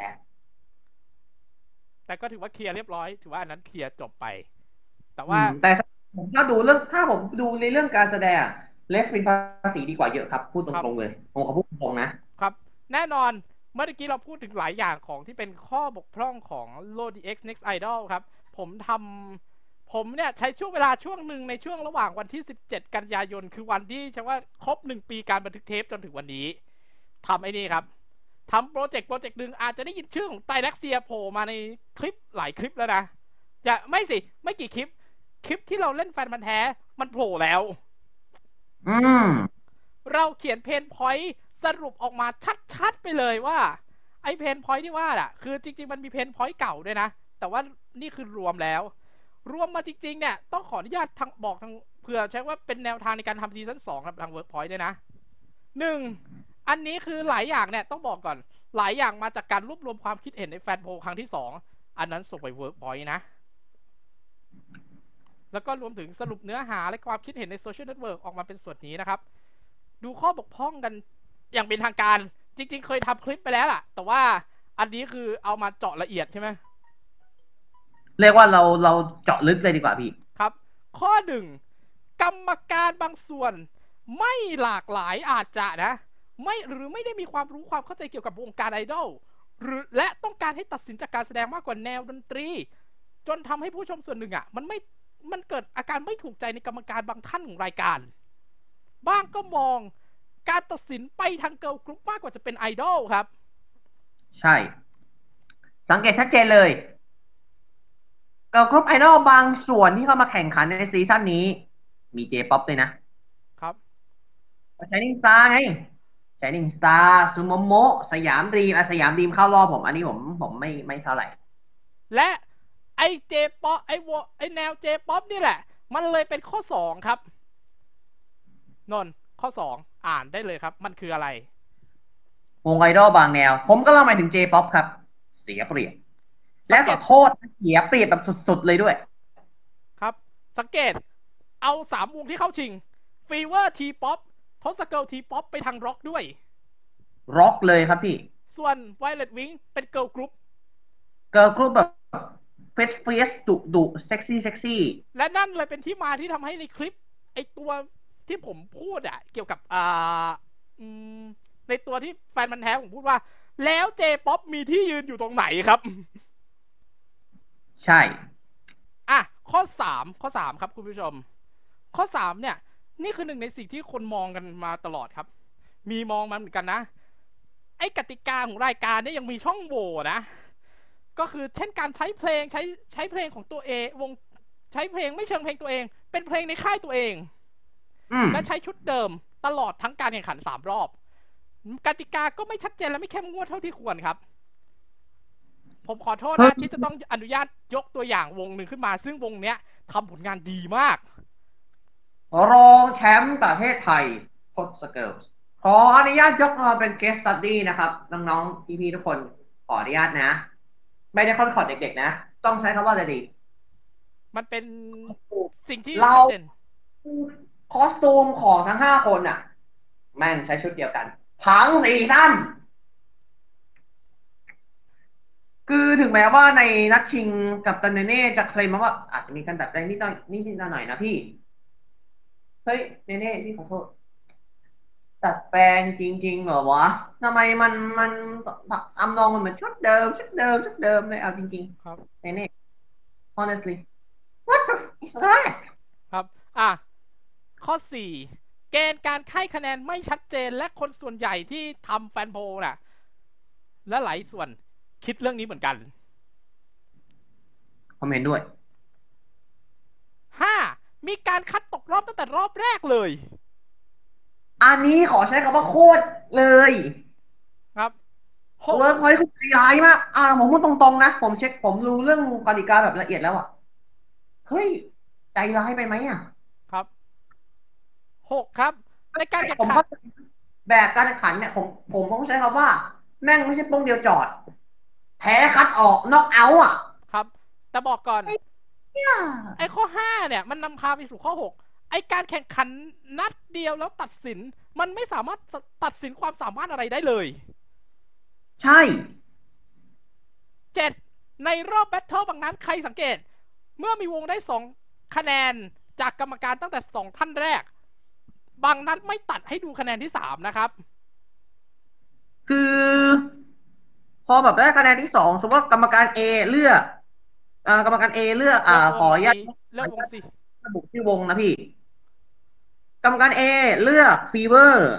แต่ก็ถือว่าเคลียร์เรียบร้อย ถือว่าอันนั้นเคลียร์จบไป แต่ว่าอืมแต่ผมถ้าดูเรื่องถ้าผมดูในเรื่องการแสดงเลสเป็นภาษีดีกว่าเยอะครับ พูดตรงๆเลยผมขอพูดตรงๆนะครับ แน่นอนเมื่อกี้เราพูดถึงหลายอย่างของที่เป็นข้อบกพร่องของ l o d x Next Idol ครับ ผมทำผมเนี่ยใช้ช่วงเวลาช่วงหนึ่งในช่วงระหว่างวันที่ 17 กันยายน คือวันที่ใช่ว่าครบหนึ่งปีการบันทึกเทปจนถึงวันนี้ทำไอ้นี่ครับทำโปรเจกต์โปรเจกต์หนึ่งอาจจะได้ยินชื่อของไตแล็กเซียโผล่มาในคลิปหลายคลิปแล้วนะจะไม่สิ ไม่กี่คลิป คลิปที่เราเล่นแฟนมันธุ์แท้ มันโผล่แล้ว อืม เราเขียนเพนพอยต์ สรุปออกมาชัดๆไปเลยว่า ไอ้ pain point ที่ว่าอะ คือจริง ๆ มันมี pain point เก่าด้วยนะ แต่ว่านี่คือรวมแล้ว รวมมาจริง ๆ เนี่ย ต้องขออนุญาตทางบอกทางเผื่อใช้ว่าเป็นแนวทางในการทำซีซั่นสองครับทางเวิร์กพอยต์ด้วยนะหนึ่งอันนี้คือหลายอย่างเนี่ยต้องบอกก่อน หลายอย่างมาจากการรวบรวมความคิดเห็นใน fan poll ครั้งที่สองอันนั้นส่งไปเวิร์กพอยต์นะแล้วก็รวมถึงสรุปเนื้อหาและความคิดเห็นใน social network ออกมาเป็นส่วนนี้นะครับ ดูข้อบกพร่องกัน อย่างเป็นทางการจริง ๆ เคยทำคลิปไปแล้วล่ะ แต่ว่าอันนี้คือเอามาเจาะละเอียดใช่ไหมเรียกว่าเราเราเจาะลึกเลยดีกว่าพี่ครับ ข้อหนึ่งกรรมการบางส่วน ไม่หลากหลายอาจจะนะ ไม่หรือไม่ได้มีความรู้ความเข้าใจเกี่ยวกับวงการไอดอลหรือและต้องการให้ตัดสินจากการแสดงมากกว่าแนวดนตรี จนทำให้ผู้ชมส่วนหนึ่งอะ มันไม่มันเกิดอาการไม่ถูกใจในกรรมการบางท่านของรายการ บ้างก็มอง การตัดสินไปทางเกิร์ลกรุ๊ปมากกว่าจะเป็นไอดอลครับ ใช่ สังเกตชัดเจนเลยเกิร์ลกรุ๊ปไอดอลบางส่วนที่เข้ามาแข่งขันในซีซั่นนี้ มีเจป๊อปด้วยนะ ครับ Shining Star ไง Shining Star ซูโมโมะ Siam Dream อะ Siam Dream เข้ารอบผม อันนี้ผมผมไม่ไม่เท่าไหร่ และไอเจป๊อปไอวไอแนวเจป๊อปนี่แหละ มันเลยเป็นข้อสองครับ นนท์ข้อสอง อ่านได้เลยครับ มันคืออะไร วงไอดอลบางแนว ผมก็เล่าหมายถึงเจป๊อปครับ เสียเปรียบ และขอโทษเสียเปรียบแบบสุดๆเลยด้วย ครับ สังเกต เอาสามวงที่เข้าชิง FEVER ทีป๊อปทศเกิลทีป๊อปไปทางร็อกด้วย ร็อกเลยครับพี่ ส่วน Violet Wink เป็นเกิร์ลกรุ๊ปเกิร์ลกรุ๊ปแบบ fierce fierce ดุดุเซ็กซี่เซ็กซี่ และนั่นเลยเป็นที่มาที่ทำให้ในคลิป ไอตัว ที่ผมพูดอะเกี่ยวกับอ่าอืมในตัวที่แฟนพันธุ์แท้ผมพูดว่า แล้วเจป๊อปมีที่ยืนอยู่ตรงไหนครับ ใช่ อะ ข้อสามข้อสามครับคุณผู้ชม ข้อสามเนี่ย นี่คือหนึ่งในสิ่งที่คนมองกันมาตลอดครับ มีมองมาเหมือนกันนะ ไอ้กติกาของรายการเนี่ยยังมีช่องโหว่นะ ก็คือเช่นการใช้เพลงใช้ใช้เพลงของตัวเองวงใช้เพลงไม่เชิงเพลงตัวเอง เป็นเพลงในค่ายตัวเองอืม และใช้ชุดเดิมตลอดทั้งการแข่งขันสามรอบ กติกาก็ไม่ชัดเจนและไม่เข้มงวดเท่าที่ควรครับ ผมขอโทษนะที่จะต้องอนุญาตยกตัวอย่างวงหนึ่งขึ้นมา ซึ่งวงเนี้ยทำผลงานดีมาก รองแชมป์ประเทศไทยพดสเกิลส์ขออนุญาตยกมาเป็น case study นะครับ น้องๆพี่ๆทุกคนขออนุญาตนะ ไม่ได้คอนคอร์ดเด็กๆ นะ ต้องใช้คำว่าอะไรดี มันเป็นสิ่งที่เราชัดเจนค อสตูมของทั้งห้าคนน่ะแม่งใช้ชุดเดียวกันทั้งสี่สั้นคือถึงแม้ว่าในนัดชิงกับตันเนเน่จะเคลมมาว่า อาจจะมีการดัดแปลงนิดหน่อยนิดๆหน่อยๆนะพี่ เฮ้ยเนเน่พี่ขอโทษดัดแปลงจริง ๆ เหรอวะทำไมมันมันอำนองมันเหมือนชุดเดิม ชุดเดิมชุดเดิมเลยเอาจริงครับๆเนเน่ honestly what the f- is that ครับ อะ ข้อสี่เกณฑ์การให้คะแนนไม่ชัดเจนและคนส่วนใหญ่ที่ทำแฟนโพลน่ะ และหลายส่วนคิดเรื่องนี้เหมือนกันคอมเมนต์ด้วยห้ามีการคัดตกรอบตั้งแต่รอบแรกเลย อันนี้ขอใช้คำว่าโคตรเลย ครับหกเวิร์กพอยต์คือใจร้ายมากอ่าผมพูดตรงๆนะ ผมเช็คผมรู้เรื่องกติกาแบบละเอียดแล้วอะ เฮ้ย ใจร้ายไปไหมอะครับ หกครับในการแข่งผมขัเข้านใจแบบการแข่งขันเนี่ยผมผมต้องใช้คำว่า แม่งไม่ใช่โป้งเดียวจอด แพ้คัดออกน็อกเอาท์อะ ครับ แต่บอกก่อนเนี่ยไอ้ข้อห้าเนี่ย มันนำพาไปสู่ข้อหกไอ้การแข่งขันนัดเดียวแล้วตัดสิน มันไม่สามารถตัดสินความสามารถอะไรได้เลย ใช่เจ็ดในรอบแบทเทิลบางนั้นใครสังเกต เมื่อมีวงได้สองคะแนนจากกรรมการตั้งแต่สองท่านแรก บางนัดไม่ตัดให้ดูคะแนนที่สามนะครับ คือ พอแบบได้คะแนนที่สองสมมติว่ากรรมการ A เลือกอ่ากรรมการ A เลือก อ่า ขออนุญาตเลือกวงสี่ระบุชื่อวงนะพี่ กรรมการ A เลือกฟีเวอร์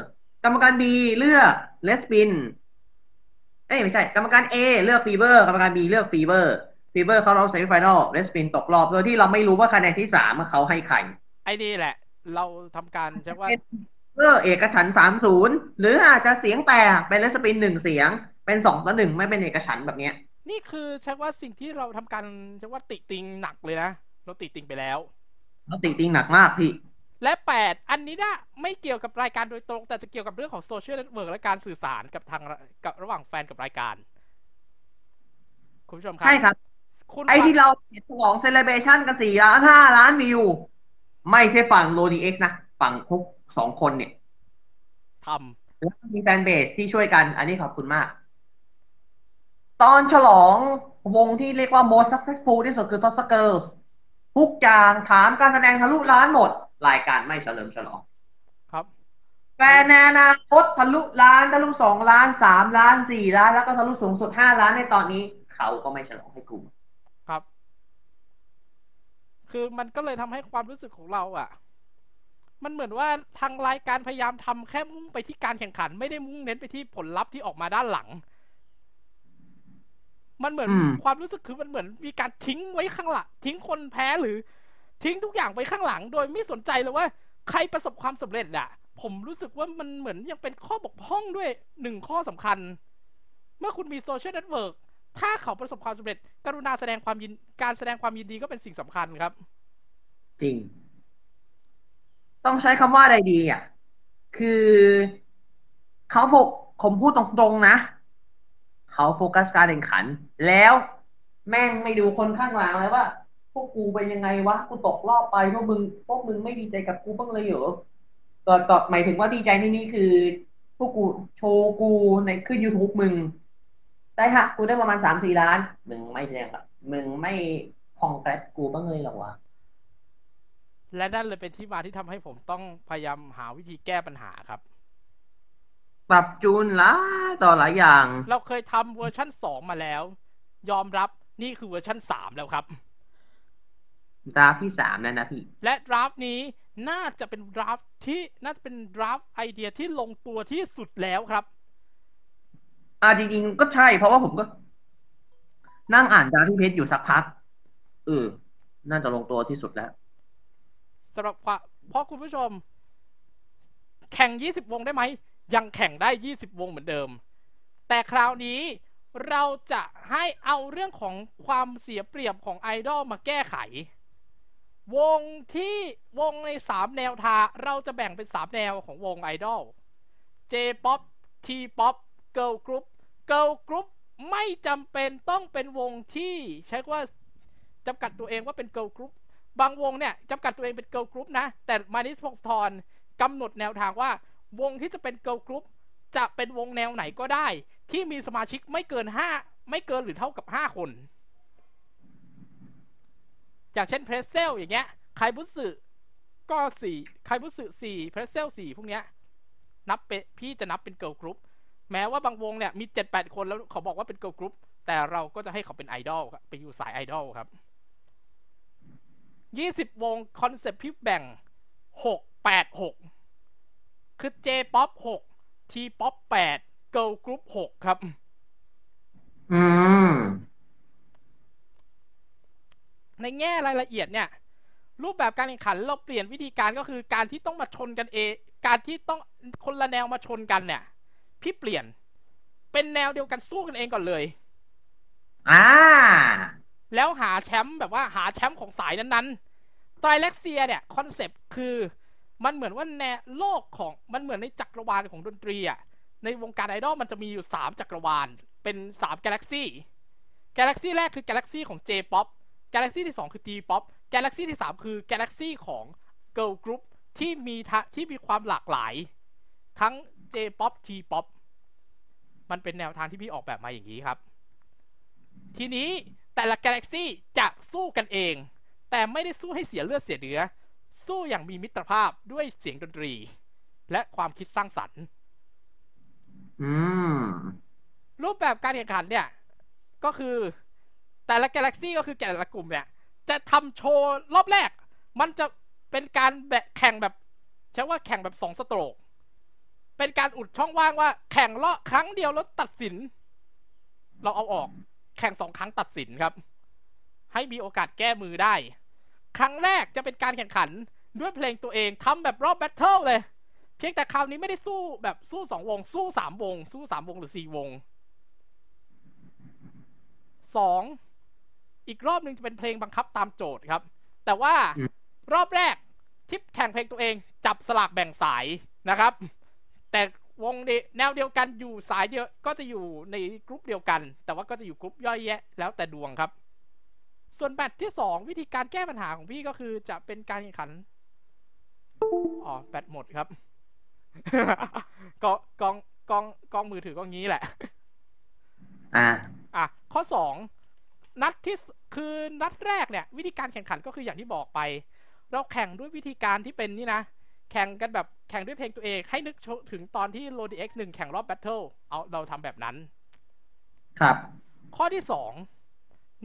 กรรมการ B เลือกเลสปินเอ้ยไม่ใช่ กรรมการ A เลือก FEVER กรรมการ B เลือก FEVER FEVER เข้ารอบ semi-final Red Spin ตกรอบ โดยที่เราไม่รู้ว่าคะแนนที่สามเขาให้ใคร ไอ้นี่แหละ เราทำการใช้ว่าเพื่อเอกฉันท์สามศูนย์หรืออาจจะเสียงแตกเป็น Red Spin หนึ่งเสียง เป็นสองต่อหนึ่งไม่เป็นเอกฉันท์แบบเนี้ย นี่คือใช้ว่าสิ่งที่เราทำการใช้ว่าติติงหนักเลยนะเราติติงไปแล้วแล้วติติงหนักมากพี่และแปดอันนี้นะไม่เกี่ยวกับรายการโดยตรง แต่จะเกี่ยวกับเรื่องของโซเชียลเน็ตเวิร์กและการสื่อสารกับทางกับระหว่างแฟนกับรายการ คุณผู้ชมครัใช่ครับคุณไอ้ที่เราเห็นฉลองเซเลบ a ชันกันสี่ล้านห้าล้านวิว ไม่ใช่ฝั่งโ d ดีเอ็กซ์นะ ฝั่งทุกสองคนเนี่ยทแล้วก็มีแฟนเบสที่ช่วยกัน อันนี้ขอบคุณมาก ตอนฉลองวงที่เรียกว่า most successful ที่สุดคือ t o s s Girls ทุกอย่างถามการแสดงทะลุล้านหมด รายการไม่เฉลิมฉลองำครับแฟนในอนาคตทะลุล้านทะลุสองล้านสามล้านสี่ล้าน แล้วก็ทะลุสูงสุดห้าล้านในตอนนี้ เขาก็ไม่ฉลองให้กลุ่มครับ คือมันก็เลยทำให้ความรู้สึกของเราอะ่ะ มันเหมือนว่าทางรายการพยายามทำแค่มุ่งไปที่การแข่งขัน ไม่ได้มุ่งเน้นไปที่ผลลัพธ์ที่ออกมาด้านหลัง มันเหมือนอืมความรู้สึกคือมันเหมือนมีการทิ้งไว้ข้างหลังทิ้งคนแพ้หรือ ทิ้งทุกอย่างไว้ข้างหลัง โดยไม่สนใจเลยว่า ใครประสบความสำเร็จอะผมรู้สึกว่ามันเหมือนยังเป็นข้อบกพร่องด้วยหนึ่งข้อสำคัญ เมื่อคุณมีโซเชียลเน็ตเวิร์ก ถ้าเขาประสบความสำเร็จ กรุณาแสดงความยินการแสดงความยินดีก็เป็นสิ่งสำคัญครับ จริง ต้องใช้คำว่าอะไรดีอะ คือเขาโฟกผมพูดตรงๆนะ เขาโฟกัสการแข่งขัน แล้วแม่งไม่ดูคนข้างหลังเลยว่า พวกกูเป็นยังไงวะ กูตกรอบไปพวกมึง พวกมึงไม่ดีใจกับกูบ้างเลยเหรอก็ก็หมายถึงว่าดีใจที่นี่คือ พวกกูโชว์กูในขึ้น YouTube มึง ได้ค่ะ กูได้ประมาณสามสี่ล้าน มึงไม่แสดงกับมึงไม่พองแกรดกูบ้างเลยเหรอวะ และนั่นเลยเป็นที่มาที่ทำให้ผมต้องพยายามหาวิธีแก้ปัญหาครับ ปรับจูนหลายต่อหลายอย่าง เราเคยทำเวอร์ชั่น2มาแล้ว ยอมรับนี่คือเวอร์ชั่น3แล้วครับ draft ที่สามแล้วนะพี่ และ draft นี้น่าจะเป็น draft ที่น่าจะเป็น draft ไอเดียที่ลงตัวที่สุดแล้วครับ อ่าจริงๆก็ใช่ เพราะว่าผมก็ นั่งอ่าน draft ที่เพจอยู่สักพักเออน่าจะลงตัวที่สุดแล้วสำหรับเพราะคุณผู้ชม แข่ง 20 วงได้ไหม ยังแข่งได้ 20 วงเหมือนเดิม แต่คราวนี้เราจะให้เอาเรื่องของความเสียเปรียบของไอดอลมาแก้ไข วงที่วงใน 3 แนวทางเราจะแบ่งเป็น 3 แนวของวงไอดอล J-POP T-POP Girl Group Girl Group ไม่จำเป็นต้องเป็นวงที่ใช้ว่าจำกัดตัวเองว่าเป็น Girl Group บางวงเนี่ยจำกัดตัวเองเป็น Girl Group นะ แต่มานิสพงศธรกำหนดแนวทางว่าวงที่จะเป็น Girl Group จะเป็นวงแนวไหนก็ได้ ที่มีสมาชิกไม่เกิน 5 ไม่เกินหรือเท่ากับ 5 คน อย่างเช่น Pretzelle อย่างเงี้ย Kaibutsu ก็สี่ Kaibutsu สี่ Pretzelle สี่พวกเนี้ยนับเป็นพี่จะนับเป็นเกิ l ลกรุ๊ป แม้ว่าบางวงเนี่ยมีเจ็ดแปดคนแล้วเขาบอกว่าเป็นเกิ l ลกรุ๊ปแต่เราก็จะให้เขาเป็นไอดอลครับไปอยู่สายไอดอลครับยี่สิบวงคอนเซปต์พี่แบ่งหกแปดหกคือ J-POP หก T-POP แปด Girl Group หกครับ อืม ในแง่รายละเอียดเนี่ย รูปแบบการแข่งขันเราเปลี่ยนวิธีการก็คือการที่ต้องมาชนกันเอง การที่ต้องคนละแนวมาชนกันเนี่ย พี่เปลี่ยน เป็นแนวเดียวกันสู้กันเองก่อนเลย อ่า แล้วหาแชมป์แบบว่าหาแชมป์ของสายนั้นๆไตรเล็กเซียเนี่ยคอนเซปต์คือมันเหมือนว่าแนวโลกของมันเหมือนในจักรวาลของดนตรีอะในวงการไอดอลมันจะมีอยู่ 3 จักรวาล เป็น3กาแล็กซี่กาแล็กซี่แรกคือกาแล็กซี่ของ J-POP กาแล็กซี่ที่ 2 คือ T-POP กาแล็กซี่ที่ 3 คือกาแล็กซี่ของ Girl Group ที่มีทะที่มีความหลากหลาย ทั้ง J-POP T-POP มันเป็นแนวทางที่พี่ออกแบบมาอย่างนี้ครับ ทีนี้แต่ละกาแล็กซี่จะสู้กันเอง แต่ไม่ได้สู้ให้เสียเลือดเสียเนื้อ สู้อย่างมีมิตรภาพด้วยเสียงดนตรี และความคิดสร้างสรรค์อืมรูปแบบการแข่งขันเนี่ย ก็คือแต่ละกาแล็กซี่ก็คือแต่ละกลุ่มเนี่ย จะทำโชว์รอบแรก มันจะเป็นการแบะแข่งแบบใช้ว่าแข่งแบบสองสโตรก เป็นการอุดช่องว่างว่า แข่งรอบครั้งเดียวแล้วตัดสิน เราเอาออก แข่งสองครั้งตัดสินครับ ให้มีโอกาสแก้มือได้ ครั้งแรกจะเป็นการแข่งขันด้วยเพลงตัวเองทำแบบรอบแบทเทิลเลย เพียงแต่คราวนี้ไม่ได้สู้แบบสู้สองวง สู้สามวง สู้สามวงหรือสี่วงสองอีกรอบหนึ่งจะเป็นเพลงบังคับตามโจทย์ครับ แต่ว่าอืมรอบแรกที่แข่งเพลงตัวเอง จับสลากแบ่งสายนะครับ แต่วงเดแนวเดียวกันอยู่สายเดียวก็จะอยู่ในกรุ๊ปเดียวกัน แต่ว่าก็จะอยู่กรุ๊ปย่อยแยะ แล้วแต่ดวงครับ ส่วนแมตช์ที่สองวิธีการแก้ปัญหาของพี่ก็คือจะเป็นการแข่งขันอ๋อแบตหมดครับกองกองกองกองมือถือก็งี้แหละ อ่า อะข้อสองนัดที่สคือนัดแรกเนี่ย วิธีการแข่งขันก็คืออย่างที่บอกไป เราแข่งด้วยวิธีการที่เป็นนี่นะ แข่งกันแบบแข่งด้วยเพลงตัวเองให้นึกถึงตอนที่ l o d x 1แข่งรอบแบทเทิลเอาเราทำแบบนั้น ครับ ข้อที่สอง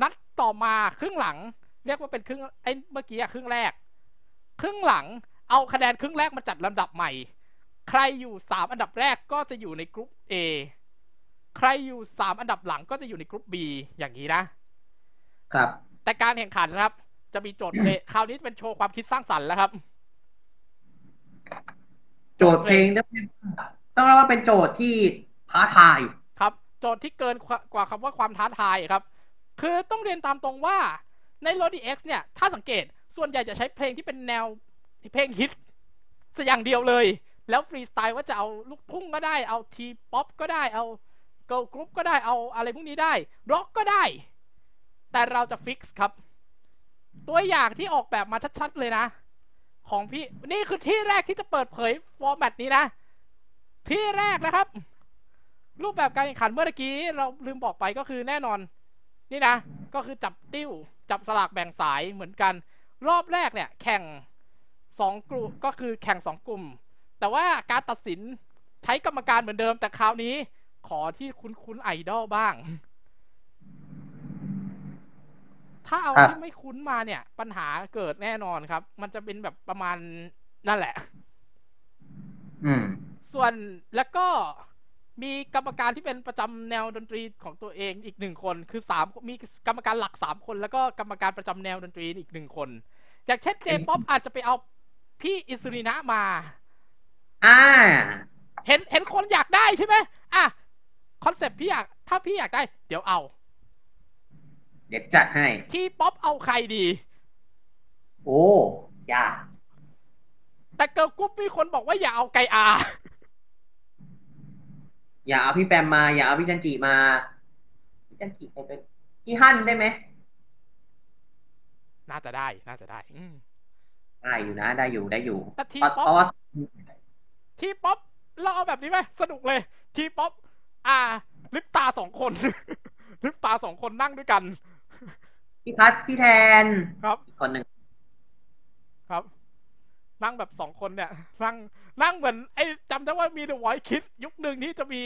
นัดต่อมาครึ่งหลัง เรียกว่าเป็นครึ่งไอ้เมื่อกี้อะครึ่งแรก ครึ่งหลังเอาคะแนนครึ่งแรกมาจัดลำดับใหม่ ใครอยู่สามอันดับแรกก็จะอยู่ในกรุ๊ป A ใครอยู่สามอันดับหลังก็จะอยู่ในกรุ๊ป B อย่างนี้นะ ครับ แต่การแข่งขันนะครับ จะมีโจทย์เพลงคราวนี้จะเป็นโชว์ความคิดสร้างสรรค์แล้วครับ โจทย์เพลงต้องเรียกว่าต้องเรียกว่าเป็นโจทย์ที่ท้าทาย ครับ โจทย์ที่เกินกว่ากว่าคำว่าความท้าทายครับ คือต้องเรียนตามตรงว่าใน LODI X เนี่ย ถ้าสังเกตส่วนใหญ่จะใช้เพลงที่เป็นแนวเพลงฮิตสอย่างเดียวเลย แล้วฟรีสไตล์ว่าจะเอาลูกทุ่งก็ได้เอา T-Pop ก็ได้เอา girl group ก็ได้เอาอะไรพวกนี้ได้ร็อกก็ได้ แต่เราจะ fix ครับ ตัวอย่างที่ออกแบบมาชัดๆเลยนะ ของพี่นี่คือที่แรกที่จะเปิดเผย format นี้นะ ที่แรกนะครับ รูปแบบการแข่งขันเมื่อกี้เราลืมบอกไปก็คือแน่นอน นี่นะ ก็คือจับติ้ว จับสลากแบ่งสายเหมือนกัน รอบแรกเนี่ย แข่งสองกลุ่มก็คือแข่งสองกลุ่ม แต่ว่าการตัดสินใช้กรรมการเหมือนเดิมแต่คราวนี้ขอที่คุ้นคุ้นๆไอดอลบ้าง ถ้าเอาครับที่ไม่คุ้นมาเนี่ย ปัญหาเกิดแน่นอนครับ มันจะเป็นแบบประมาณนั่นแหละ อืม ส่วนแล้วก็มีกรรมการที่เป็นประจำแนวดนตรีของตัวเองอีกหนึ่งคน คือสามมีกรรมการหลักสามคน แล้วก็กรรมการประจำแนวดนตรีอีกหนึ่งคนอย่างเช่น J-Pop อาจจะไปเอาพี่อิซึรินะมา อ่า เห็นเห็นคนอยากได้ใช่ไหมอะ concept พี่อยาก ถ้าพี่อยากได้ เดี๋ยวเอา เดี๋ยวจัดให้ T-Pop เอาใครดี โอ้ยากแต่ girl group มีคนบอกว่าอย่าเอาไกอา อย่าเอาพี่แปมมา อย่าเอาพี่จันจิมา พี่จันจิใครเป็นพี่ฮั่นได้ไหมน่าจะได้ น่าจะได้ อืมได้อยู่นะ ได้อยู่ได้อยู่แต่ T-Pop เพราะว่า T-Pop เราเอาแบบนี้ไหมสนุกเลย T-Pop อ่า ลิปตาสองคน ลิปตาสองคนนั่งด้วยกัน พี่พัดพี่แทนครับอีกคนหนึ่งครับนั่งแบบสองคนเนี่ยนั่งนั่งเหมือนไอ้จำได้ว่ามี The Voice Kids ยุคหนึ่งที่จะมี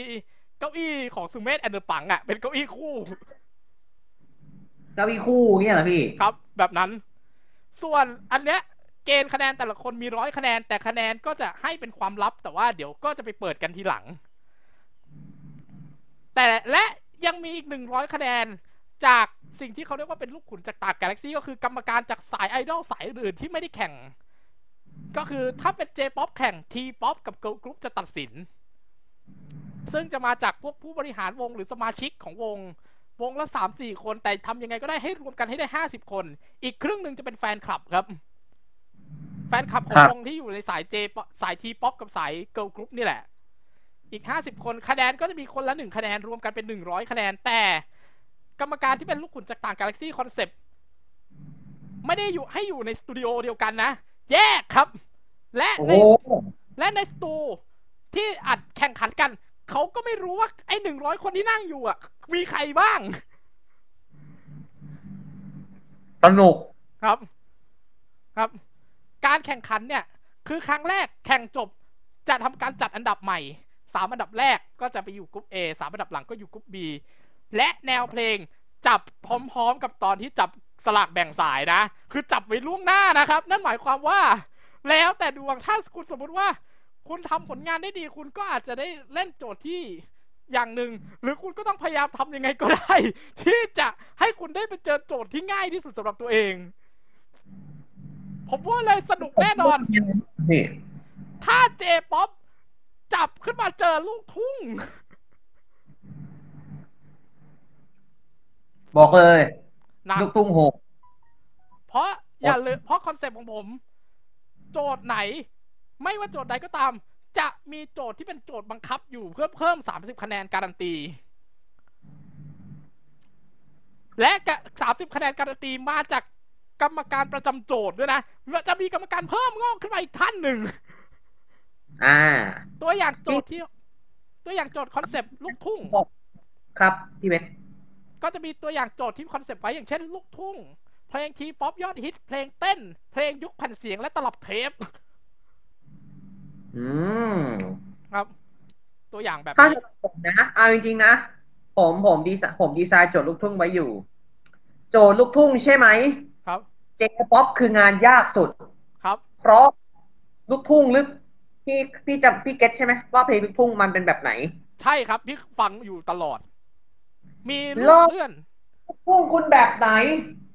เก้าอี้ของสุเมธแอนด์เดอะปั๋งอะเป็นเก้าอี้คู่ เก้าอี้คู่เนี่ยเหรอพี่ ครับ แบบนั้น ส่วนอันเนี้ยเกณฑ์คะแนนแต่ละคนมีร้อยคะแนน แต่คะแนนก็จะให้เป็นความลับ แต่ว่าเดี๋ยวก็จะไปเปิดกันทีหลัง แต่และยังมีอีกหนึ่งร้อยคะแนน จากสิ่งที่เขาเรียกว่าเป็นลูกขุนจากตากกาแล็กซี่ก็คือกรรมการจากสายไอดอลสายอื่นที่ไม่ได้แข่ง ก็คือถ้าเป็น J-POP แข่ง T-POP กับ Girl Group จะตัดสิน ซึ่งจะมาจากพวกผู้บริหารวงหรือสมาชิกของวง วงละสามสี่คน แต่ทำยังไงก็ได้ให้รวมกันให้ได้ห้าสิบคน อีกครึ่งหนึ่งจะเป็นแฟนคลับครับ แฟนคลับของวงที่อยู่ในสาย J สาย T-POP กับสาย Girl Group นี่แหละ อีกห้าสิบคนคะแนนก็จะมีคนละหนึ่งคะแนนรวมกันเป็นหนึ่งร้อยคะแนนแต่ กรรมการที่เป็นลูกขุนจากต่างกาแล็กซี่ concept ไม่ได้อยู่ให้อยู่ในสตูดิโอเดียวกันนะ แยกครับ และโอ้ในโหและในสตูที่อัดแข่งขันกัน เขาก็ไม่รู้ว่าไอ้หนึ่งร้อยคนที่นั่งอยู่อะ มีใครบ้าง สนุกครับ ครับ การแข่งขันเนี่ย คือครั้งแรกแข่งจบจะทำการจัดอันดับใหม่สามอันดับแรกก็จะไปอยู่กรุ๊ป A สามอันดับหลังก็อยู่กรุ๊ป B และแนวเพลงจับพร้อมๆ กับตอนที่จับสลากแบ่งสายนะ คือจับไว้ล่วงหน้านะครับ นั่นหมายความว่า แล้วแต่ดวงถ้าคุณสมมติว่า คุณทำผลงานได้ดี คุณก็อาจจะได้เล่นโจทย์ที่อย่างหนึ่ง หรือคุณก็ต้องพยายามทำยังไงก็ได้ ที่จะให้คุณได้ไปเจอโจทย์ที่ง่ายที่สุดสำหรับตัวเอง ผมว่าเลยสนุกแน่นอนนี่ถ้า J-Pop จับขึ้นมาเจอลูกทุ่ง บอกเลยหนักลูกทุ่งหกเพราะอย่าเลยเพราะ concept ของผม โจทย์ไหน ไม่ว่าโจทย์ใดก็ตาม จะมีโจทย์ที่เป็นโจทย์บังคับอยู่เพื่อเพิ่ม30คะแนนการันตี และสามสิบคะแนนการันตีมาจากกรรมการประจำโจทย์ด้วยนะจะมีกรรมการเพิ่มงอกขึ้นมาอีกท่านหนึ่งอ่า ตัวอย่างโจทย์ที่ ตัวอย่างโจทย์ concept ลูกทุ่งครับพี่เบส ก็จะมีตัวอย่างโจทย์ที่ concept ไว้อย่างเช่นลูกทุ่ง เพลง T-Pop ยอดฮิต เพลงเต้น เพลงยุคแผ่นเสียงและตลับเทปอืมครับ ตัวอย่างแบบถ้านี้ผมนะ เอาจริงๆนะ ผมผมดีไซน์ผมดีไซน์โจทย์ลูกทุ่งไว้อยู่ โจทย์ลูกทุ่งใช่ไหมครับ J-Pop คืองานยากสุด ครับ เพราะลูกทุ่งลึกพี่พี่จะพี่ get ใช่ไหมว่าเพลงลูกทุ่งมันเป็นแบบไหน ใช่ครับ พี่ฟังอยู่ตลอด มีลลูอกกเพื่อนลูกทุ่งคุณแบบไหน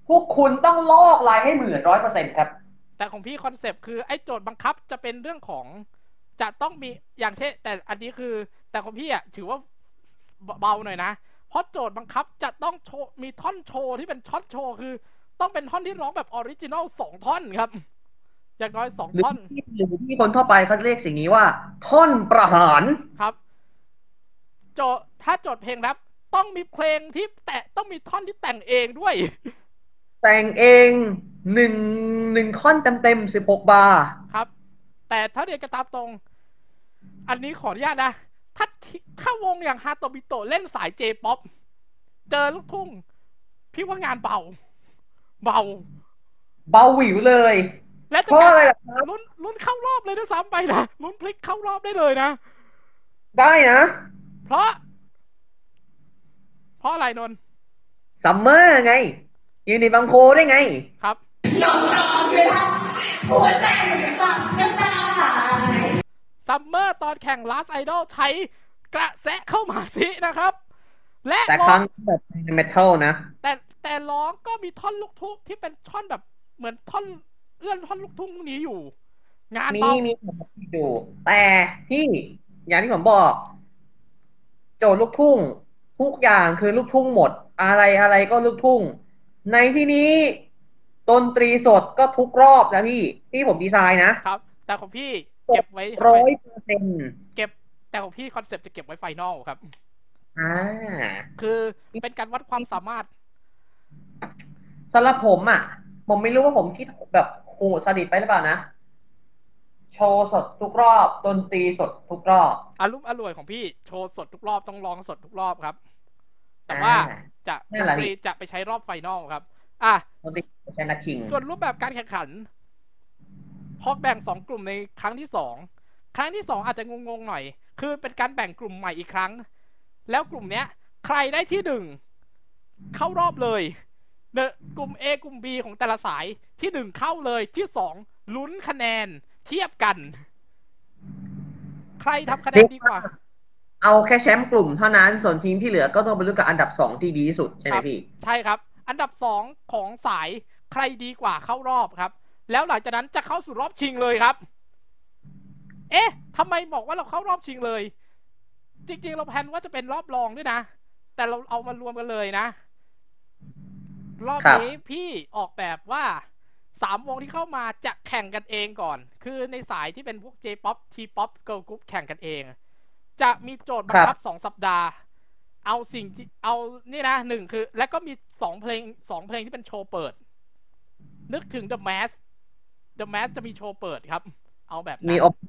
พวกคุณต้องลอกลายให้เหมือนร้อยเปอร์เซ็นครับ แต่ของพี่ concept คือไอ้โจทย์บังคับจะเป็นเรื่องของ จะต้องมีอย่างเช่น แต่อันนี้คือ แต่ของพี่อะถือว่าเบาหน่อยนะ เพราะโจทย์บังคับจะต้องโชว์มีท่อนโชว์ที่เป็นท่อนโชว์คือ ต้องเป็นท่อนที่ร้องแบบ original สองท่อนครับอย่างน้อยสองหรือท่อนที่หรือที่คนทั่วไปเขาเรียกสิ่งนี้ว่า ท่อนประหารครับ โจทย์ถ้าโจทย์เพลงแรป ต้องมีเพลงที่แต่ต้องมีท่อนที่แต่งเองด้วย แต่งเองหนึ่งหนึ่งท่อนเต็มเต็มสิบหกบาร์ครับ แต่ถ้าเรียนกันตามตรง อันนี้ขออนุญาตนะถถ้าทิถ้าวงอย่าง Hatobito เล่นสาย J-Pop เจอลูกทุ่ง พี่ว่างานเบา เบา เบาหวิวเลย และจะเพราะอะไรล่ะครับลุ้นลุ้นเข้ารอบเลยด้วยซ้ำไปนะลุ้นพลิกเข้ารอบได้เลยนะ ได้นะ เพราะ เพราะอะไรนนท์ซัมเมอร์ไงยูนิบังโคได้ไง ครับซัมเมอร์ตอนแข่ง Last Idol ใช้กระแสเข้ามาสินะครับ และแต่ร้คอรั้งงแบบเมทัลนะ แต่แต่ร้องก็มีท่อนลูกทุ่งที่เป็นท่อนแบบเหมือนท่อนเอื้อนท่อนลูกทุ่งพวกนี้อยู่ งานมีเบามีผมดูแต่ที่อย่างที่ผมบอก โจทย์ลูกทุ่ง ทุกอย่างคือลูกทุ่งหมด อะไรอะไรก็ลูกทุ่ง ในที่นี้ดนตรีสดก็ทุกรอบนะพี่ที่ผมดีไซน์นะครับ แต่ของพี่เก็บไว้ทำร้ไมอยเปอร์เซ็นต์เก็บแต่ของพี่ concept จะเก็บไว้ final ครับอ่าคือเป็นการวัดความสามารถสำหรับผมอะ ผมไม่รู้ว่าผมคิดแบบโหสดิตไปหรือเปล่านะ โชว์สดทุกรอบดนตรีสดทุกรอบอารมณ์อร่วยของพี่โชว์สดทุกรอบต้องร้องสดทุกรอบครับ แต่ว่าอ่าจะนั่ดนนแหละตรีจะไปใช้รอบไฟนอลครับ อะดนตรีใช้นักชิงส่วนรูปแบบการแข่งขันพอแบ่งสองกลุ่มในครั้งที่สองครั้งที่สองอาจจะงงๆหน่อย คือเป็นการแบ่งกลุ่มใหม่อีกครั้ง แล้วกลุ่มเนี้ย ใครได้ที่หนึ่งเข้ารอบเลยเนอะกลุ่ม A กลุ่ม B ของแต่ละสายที่หนึ่งเข้าเลยที่สองลุ้นคะแนนเทียบกัน ใครทำคะแนนดีกว่า เอาแค่แชมป์กลุ่มเท่านั้น ส่วนทีมที่เหลือก็ต้องไปลุ้นกับอันดับสองที่ดีที่สุดใช่ไหมครับพี่ ใช่ครับ อันดับสองของสายใครดีกว่าเข้ารอบครับ แล้วหลังจากนั้นจะเข้าสู่รอบชิงเลยครับ เอ๊ะทำไมบอกว่าเราเข้ารอบชิงเลย จริง ๆ เราแพลนว่าจะเป็นรอบรองด้วยนะ แต่เราเอามารวมกันเลยนะ รอบครับนี้พี่ออกแบบว่าสามวงที่เข้ามาจะแข่งกันเองก่อน คือในสายที่เป็นพวก J-POP T-POP Girl Group แข่งกันเอง จะมีโจทย์บังคับสองสัปดาห์ เอาสิ่งที่เอานี่นะหนึ่งคือ แล้วก็มีสองเพลงสองเพลงที่เป็นโชว์เปิด นึกถึง The Mask The Mask จะมีโชว์เปิดครับ เอาแบบมีนั้นโอเป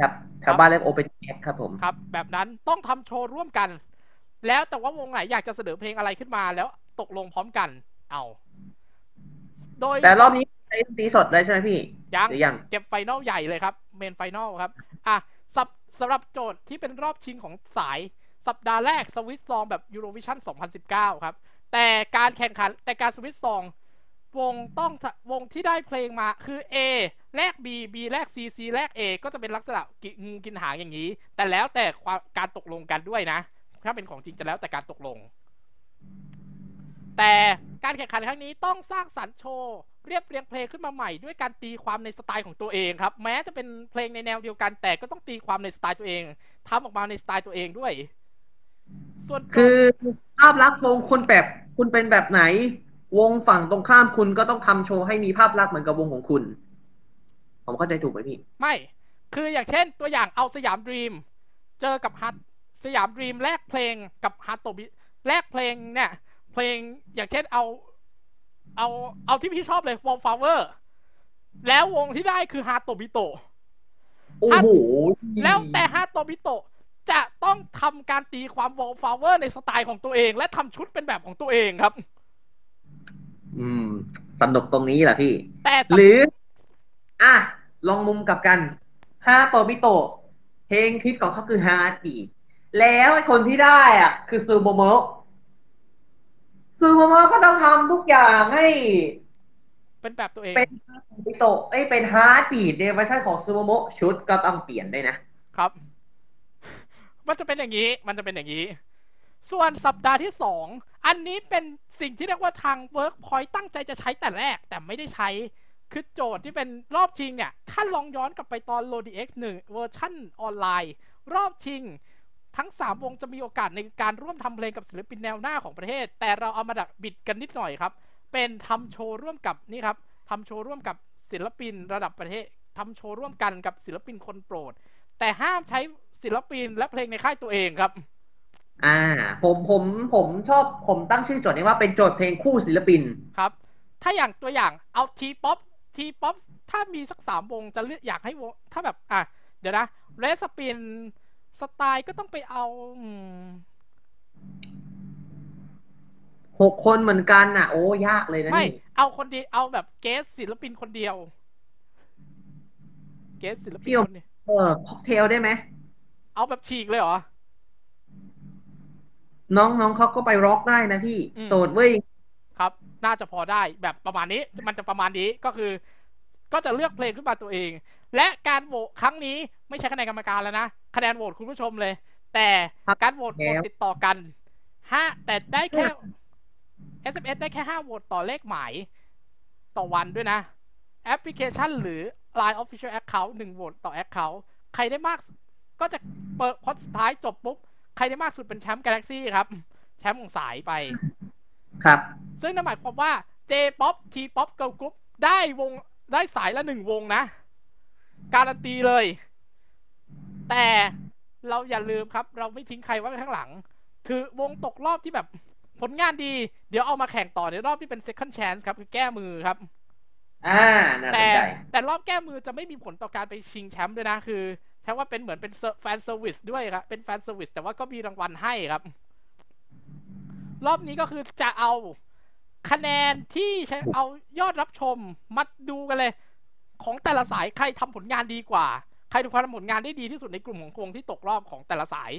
ครับแถวบ้านเรียกโอเปนแครับผมครับ แบบนั้นต้องทำโชว์ร่วมกัน แล้วแต่ว่าวงไหนอยากจะเสนอเพลงอะไรขึ้นมาแล้วตกลงพร้อมกัน เอาโดยแต่รอบนี้ใช้ดนตรีสดเลยใช่ไหมพี่ยังหรือยัง เก็บไฟนอลใหญ่เลยครับ เมนไฟนอลครับ อะสับ สำหรับโจทย์ที่เป็นรอบชิงของสายสัปดาห์แรกสวิตซองแบบ Eurovision 2019 ครับ แต่การแข่งขันแต่การสวิตซองวงต้องวงที่ได้เพลงมาคือ A แลก B B แลก C C แลก A ก็จะเป็นลักษณะกิงูกินหางอย่างนี้ แต่แล้วแต่ความการตกลงกันด้วยนะ ถ้าเป็นของจริงจะแล้วแต่การตกลง แต่การแข่งขันครั้งนี้ต้องสร้างสรรค์โชว์ เรียบเรียงเพลงขึ้นมาใหม่ด้วยการตีความในสไตล์ของตัวเองครับ แม้จะเป็นเพลงในแนวเดียวกันแต่ก็ต้องตีความในสไตล์ตัวเองทำออกมาในสไตล์ตัวเองด้วย ส่วนตัวคือภาพลักษณ์วงคุณแบบคุณเป็นแบบไหน วงฝั่งตรงข้ามคุณก็ต้องทำโชว์ให้มีภาพลักษณ์เหมือนกับวงของคุณ ผมเข้าใจถูกไหมพี่ ไม่ คืออย่างเช่นตัวอย่างเอา Siam Dream เจอกับฮัต Siam Dream แลกเพลงกับฮาโตบิแลกเพลงเนี่ย เพลงอย่างเช่นเอา เอาเอาที่พี่ชอบเลย Wallflower แล้ววงที่ได้คือฮาโตบิโตะโอ้โหแล้วแต่ฮาโตบิโตะจะต้องทำการตีความ Wallflower ในสไตล์ของตัวเอง และทำชุดเป็นแบบของตัวเองครับ อืมสนุกตรงนี้แหละพี่ แต่สำหรือ อะ ลองมุมกลับกันฮาโตบิโตะเพลงฮิตของเขาคือ Heartbeat แล้วไอ้คนที่ได้อะ คือซูโมโมะ ซูโมโมะก็ต้องทำทุกอย่างให้เป็นแบบตัวเอง เป็นฮาโตบิโตะไอ้ยเป็น Heart beat ในเวอร์ชันของซูโมโมะชุดก็ต้องเปลี่ยนด้วยนะครับ มันจะเป็นอย่างนี้ มันจะเป็นอย่างนี้ ส่วนสัปดาห์ที่สองอันนี้เป็นสิ่งที่เรียกว่าทาง Workpoint ตั้งใจจะใช้แต่แรก แต่ไม่ได้ใช้ คือโจทย์ที่เป็นรอบชิงเนี่ย ถ้าลองย้อนกลับไปตอน Lodi X 1เวอร์ชั่นออนไลน์ รอบชิง ทั้ง 3 วงจะมีโอกาสในการร่วมทำเพลงกับศิลปินแนวหน้าของประเทศ แต่เราเอามาดักบิดกันนิดหน่อยครับ เป็นทำโชว์ร่วมกับนี่ครับทำโชว์ร่วมกับศิลปินระดับประเทศทำโชว์ร่วมกันกับศิลปินคนโปรด แต่ห้ามใช้ศิลปินและเพลงในค่ายตัวเองครับ อ่า ผมผมผมชอบผมตั้งชื่อโจทย์นี้ว่าเป็นโจทย์เพลงคู่ศิลปินครับ ถ้าอย่างตัวอย่างเอา T-Pop T-Pop ถ้ามีสักสามวงจะเลือกอยากให้วงถ้าแบบอะเดี๋ยวนะเรสปิน สไตล์ก็ต้องไปเอาอืมหกคนเหมือนกันน่ะ โอ้ยากเลยนะไม่นี่เอาคนเดียวเอาแบบเกสศิลปินคนเดียว เกสศิลปินคนเดียวเออค็อกเทลได้ไหมเอาแบบฉีกเลยเหรอ น้องน้องเขาก็ไปร็อกได้นะพี่อืมโสดเว้ย ครับ น่าจะพอได้แบบประมาณนี้ มันจะประมาณนี้ก็คือ ก็จะเลือกเพลงขึ้นมาตัวเอง และการโหวตครั้งนี้ไม่ใช่คะแนนกรรมการแล้วนะ คะแนนโหวตคุณผู้ชมเลย แต่การโหวตโหวตติดต่อกันห้าแต่ได้แค่ SMS ได้แค่ห้าโหวตต่อเลขหมายต่อวันด้วยนะ แอปพลิเคชันหรือ Line Official Account หนึ่งโหวตต่อ Account ใครได้มากสุดก็จะเปิดพอสุดท้ายจบปุ๊บ ใครได้มากสุดเป็นแชมป์ Galaxy ครับ แชมป์ของสายไป ครับ ซึ่งนั่นหมายความว่า J-POP T-POP Girl Group ได้วง ได้สายละหนึ่งวงนะ การันตีเลย แต่เราอย่าลืมครับ เราไม่ทิ้งใครไว้ข้างหลังคือวงตกรอบที่แบบผลงานดี เดี๋ยวเอามาแข่งต่อในรอบที่เป็น second chance ครับ คือแก้มือครับ อ่าน่าสแต่นใจแต่รอบแก้มือจะไม่มีผลต่อการไปชิงแชมป์ด้วยนะ คือใช้ว่าเป็นเหมือนเป็น fan service ด้วยครับ เป็น fan service แต่ว่าก็มีรางวัลให้ครับ รอบนี้ก็คือจะเอา คะแนนที่ใช้เอายอดรับชมมาดูกันเลย ของแต่ละสายใครทำผลงานดีกว่า ใครทำผลงานได้ดีที่สุดในกลุ่มของวงที่ตกรอบของแต่ละสาย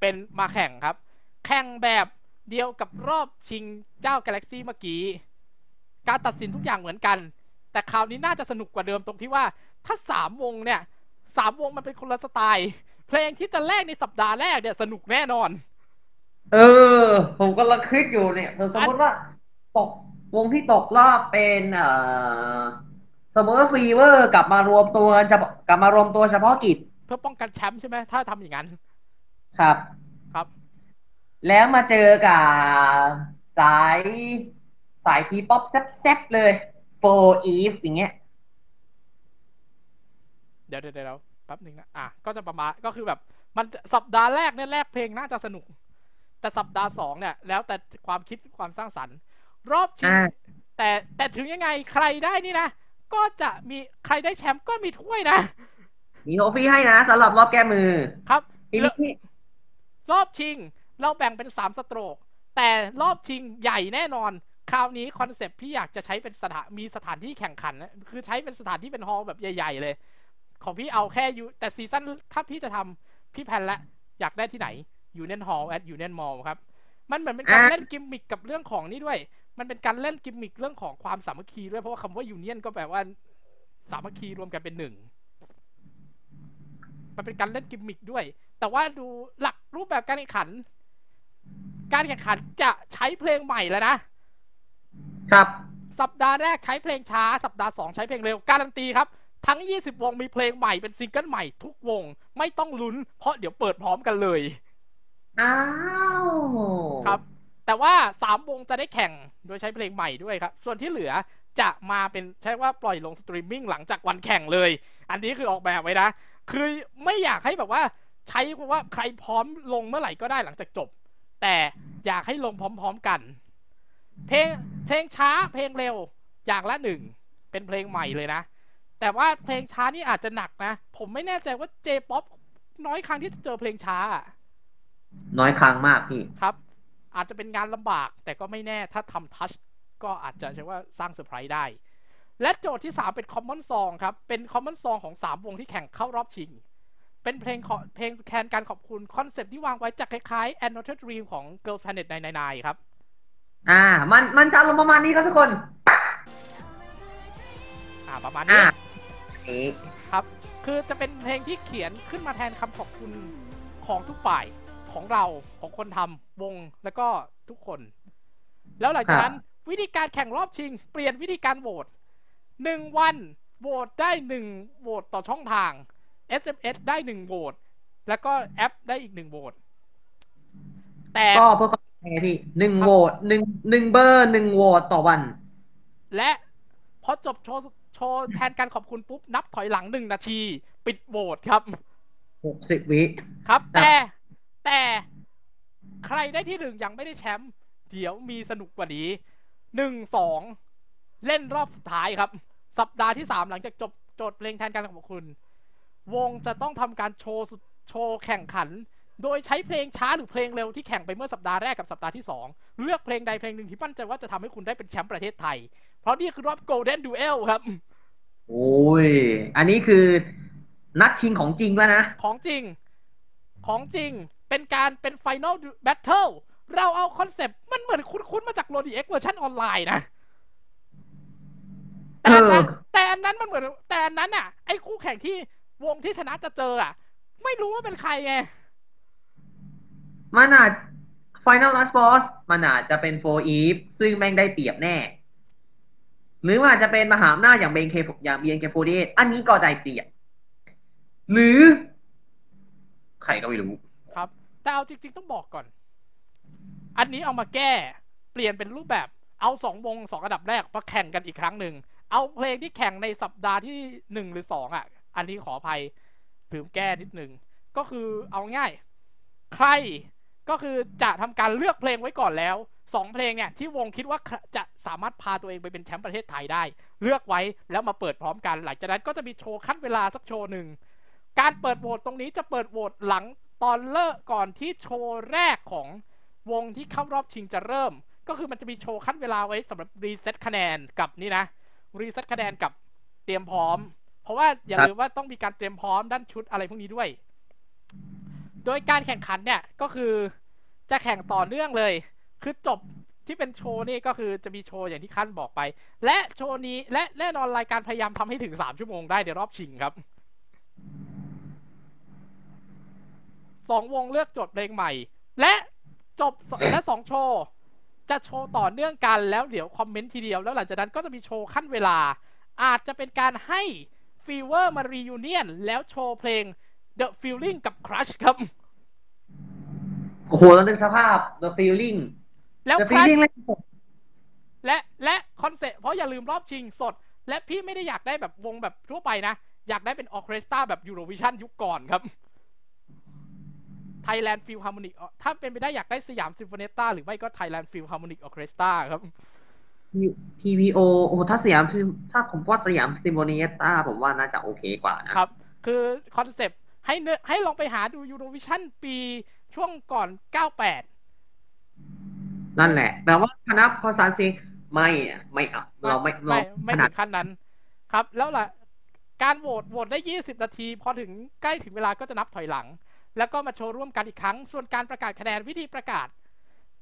เป็นมาแข่งครับ แข่งแบบเดียวกับรอบชิงเจ้า Galaxy เมื่อกี้ การตัดสินทุกอย่างเหมือนกัน แต่คราวนี้น่าจะสนุกกว่าเดิมตรงที่ว่าถ้าสามวงเนี่ยสามวงมันเป็นคนละสไตล์ เพลงที่จะแลกในสัปดาห์แรกเนี่ยสนุกแน่นอน เออ ผมกำลังคิดอยู่เนี่ยสมมติว่า ตกวงที่ตกรอบเป็นเอ่อสมมติว่า FEVER กลับมารวมตัวจะกลับมารวมตัวเฉพาะกิจ เพื่อป้องกันแชมป์ใช่ไหมถ้าทำอย่างนั้น ครับ ครับ แล้วมาเจอกับสายสาย T-Pop แซ่บๆเลย4EVE อย่างเงี้ย เดี๋ยวเดี๋ยวเดี๋ยวแป๊บหนึ่งนะ อะ ก็จะประมาณ ก็คือแบบ มันจะสัปดาห์แรกเนี่ยแลกเพลงน่าจะสนุก แต่สัปดาห์สองเนี่ย แล้วแต่ความคิดความสร้างสรรค์ รอบชิงอ่าแต่แต่ถึงยังไงใครได้นี่นะ ก็จะมีใครได้แชมป์ก็มีถ้วยนะ มี trophy ให้นะสำหรับรอบแก้มือครับทีนี้รอบชิง เราแบ่งเป็นสาม stroke แต่รอบชิงใหญ่แน่นอน คราวนี้คอนเซปต์พี่อยากจะใช้เป็นสถานมีสถานที่แข่งขันนะคือใช้เป็นสถานที่เป็นฮอลล์แบบใหญ่ ๆ เลย ของพี่เอาแค่ยูแต่ season ถ้าพี่จะทำพี่แพลนละ อยากได้ที่ไหน Union Hall at Union Mall ครับ มันเหมือนเป็นการอะเล่นกิมมิคกับเรื่องของนี่ด้วย มันเป็นการเล่นกิมมิคเรื่องของความสามัคคีด้วยเพราะว่าคำว่า union ก็แปลว่าสามัคคีรวมกันเป็นหนึ่ง มันเป็นการเล่นกิมมิคด้วย แต่ว่าดูหลักรูปแบบการแข่งขัน การแข่งขันจะใช้เพลงใหม่แล้วนะ ครับ สัปดาห์แรกใช้เพลงช้า สัปดาห์สองใช้เพลงเร็ว การันตีครับ ทั้ง 20 วงมีเพลงใหม่เป็นซิงเกิลใหม่ทุกวง ไม่ต้องลุ้น เพราะเดี๋ยวเปิดพร้อมกันเลย อ้าว ครับ แต่ว่า 3 วงจะได้แข่งโดยใช้เพลงใหม่ด้วยครับ ส่วนที่เหลือจะมาเป็นใช้ว่าปล่อยลงสตรีมมิ่งหลังจากวันแข่งเลย อันนี้คือออกแบบไว้นะ คือไม่อยากให้แบบว่าใช้ว่าใครพร้อมลงเมื่อไหร่ก็ได้หลังจากจบ แต่อยากให้ลงพร้อม ๆกัน เพลงเพลงช้าเพลงเร็วอย่างละหนึ่งเป็นเพลงใหม่เลยนะ แต่ว่าเพลงช้านี่อาจจะหนักนะ ผมไม่แน่ใจว่า J-POP น้อยครั้งที่จะเจอเพลงช้าอะน้อยครั้งมากพี่ ครับ อาจจะเป็นงานลำบาก แต่ก็ไม่แน่ถ้าทำทัชก็อาจจะใช่ว่าสร้างเซอร์ไพรส์ได้ และโจทย์ที่ 3 เป็น Common Song ครับ เป็น Common Song ของ 3 วงที่แข่งเข้ารอบชิง เป็นเพลงขอเพลงแทนการขอบคุณ คอนเซ็ปต์ที่วางไว้จะคล้ายๆ Another Dream ของ Girls Planet 999 ครับ อ่า มันมันจะอารมณ์ประมาณนี้ครับทุกคน อ่า ประมาณอ่านี้เอ๊ะครับ คือจะเป็นเพลงที่เขียนขึ้นมาแทนคำขอบคุณของทุกฝ่าย ของเราของคนทำวงแล้วก็ทุกคน แล้วหลังจากนั้นวิธีการแข่งรอบชิง เปลี่ยนวิธีการโหวตหนึ่งวันโหวตได้หนึ่งโหวตต่อช่องทาง SMS ได้หนึ่งโหวตแล้วก็แอปได้อีกหนึ่งโหวตแต่ก็เพื่อความแฟร์พี่หนึ่งโหวตหนึ่งหนึ่งเบอร์หนึ่งโหวตต่อวัน และพอจบโชว์โชว์แทนการขอบคุณปุ๊บ นับถอยหลังหนึ่งนาที ปิดโหวตครับหกสิบวิ ครับครับแต่ แต่ใครได้ที่หนึ่งยังไม่ได้แชมป์เดี๋ยวมีสนุกกว่านี้หนึ่งสองเล่นรอบสุดท้ายครับ สัปดาห์ที่สามหลังจากจบโจทย์เพลงแทนการขอบคุณ วงจะต้องทำการโชว์สุดโชว์แข่งขัน โดยใช้เพลงช้าหรือเพลงเร็วที่แข่งไปเมื่อสัปดาห์แรกกับสัปดาห์ที่ 2 เลือกเพลงใดเพลงหนึ่งที่มั่นใจว่าจะทำให้คุณได้เป็นแชมป์ประเทศไทย เพราะนี่คือรอบ Golden Duel ครับ โอ้ย อันนี้คือนัดชิงของจริงแล้วนะ ของจริง ของจริง เป็นการเป็น Final Battle เราเอาคอนเซปต์มันเหมือนคุ้นๆมาจาก Lodi X เวอร์ชันออนไลน์นะแต่อันนั้นเออแต่อันนั้นมันเหมือน แต่อันนั้นอะ ไอ้คู่แข่งที่วงที่ชนะจะเจออะ ไม่รู้ว่าเป็นใครไง มันอาจ Final Last Boss มันอาจจะเป็น4EVE ซึ่งแม่งได้เปรียบแน่ หรือว่าอาจจะเป็นมหาอำนาจอย่าง BNK อย่าง BNK48 อันนี้ก็ได้เปรียบ หรือ ใครก็ไม่รู้ครับ แต่เอาจริง ๆ ต้องบอกก่อน อันนี้เอามาแก้ เปลี่ยนเป็นรูปแบบ เอาสองวงสองอันดับแรกมาแข่งกันอีกครั้งหนึ่ง เอาเพลงที่แข่งในสัปดาห์ที่หนึ่งหรือสองอะ อันนี้ขออภัยถือแก้นิดหนึ่ง ก็คือเอาง่าย ใครก็คือจะทำการเลือกเพลงไว้ก่อนแล้วสองเพลงเนี่ยที่วงคิดว่าจะสามารถพาตัวเองไปเป็นแชมป์ประเทศไทยได้ เลือกไว้แล้วมาเปิดพร้อมกัน หลังจากนั้นก็จะมีโชว์คั่นเวลาสักโชว์หนึ่ง การเปิดโหวตตรงนี้จะเปิดโหวตหลัง ตอนเลิกก่อนที่โชว์แรกของวงที่เข้ารอบชิงจะเริ่ม ก็คือมันจะมีโชว์คั่นเวลาไว้สำหรับ reset คะแนนกับนี่นะ reset คะแนนกับเตรียมพร้อม เพราะว่าอย่าลืมว่าต้องมีการเตรียมพร้อมด้านชุดอะไรพวกนี้ด้วย โดยการแข่งขันเนี่ยก็คือจะแข่งต่อเนื่องเลย คือจบที่เป็นโชว์นี่ก็คือจะมีโชว์อย่างที่ขั้นบอกไป และโชว์นี้และแน่นอนรายการพยายามทำให้ถึง3ชั่วโมงได้ในรอบชิงครับ สองวงเลือกโจทย์เพลงใหม่ และจบสและสองโชว์ จะโชว์ต่อเนื่องกันแล้วเดี๋ยวคอมเมนต์ทีเดียว แล้วหลังจากนั้นก็จะมีโชว์คั่นเวลา อาจจะเป็นการให้ FEVER มา reunion แล้วโชว์เพลง The Feeling กับ Crush ครับโอ้โหแล้วนึกสภาพ The Feeling แล้ว The Crush Feeling เล่นสดและและคอนเซ็ปต์เพราะอย่าลืมรอบชิงสด และพี่ไม่ได้อยากได้แบบวงแบบทั่วไปนะ อยากได้เป็นออเคสตราแบบยูโรวิชันยุคก่อนครับ Thailand Philharmonic อะถ้าเป็นไปได้อยากได้ Siam Sinfonietta หรือไม่ก็ Thailand Philharmonic Orchestra ครับ TPO โอ้โหถ้าสยามถ้าผมว่า Siam Sinfonietta ผมว่าน่าจะโอเคกว่านะครับ คือคอนเซปต์ให้เนื้อให้ลองไปหาดูยูโรวิชันปีช่วงก่อน 98 นั่นแหละ แต่ว่าคณะภาษาซีไม่อะไม่เอาเราไม่เราไม่ไม่ขนาถึดงขั้นนั้น ครับ แล้วล่ะ การโหวตโหวตได้ 20 นาที พอถึงใกล้ถึงเวลาก็จะนับถอยหลัง แล้วก็มาโชว์ร่วมกันอีกครั้ง ส่วนการประกาศคะแนนวิธีประกาศ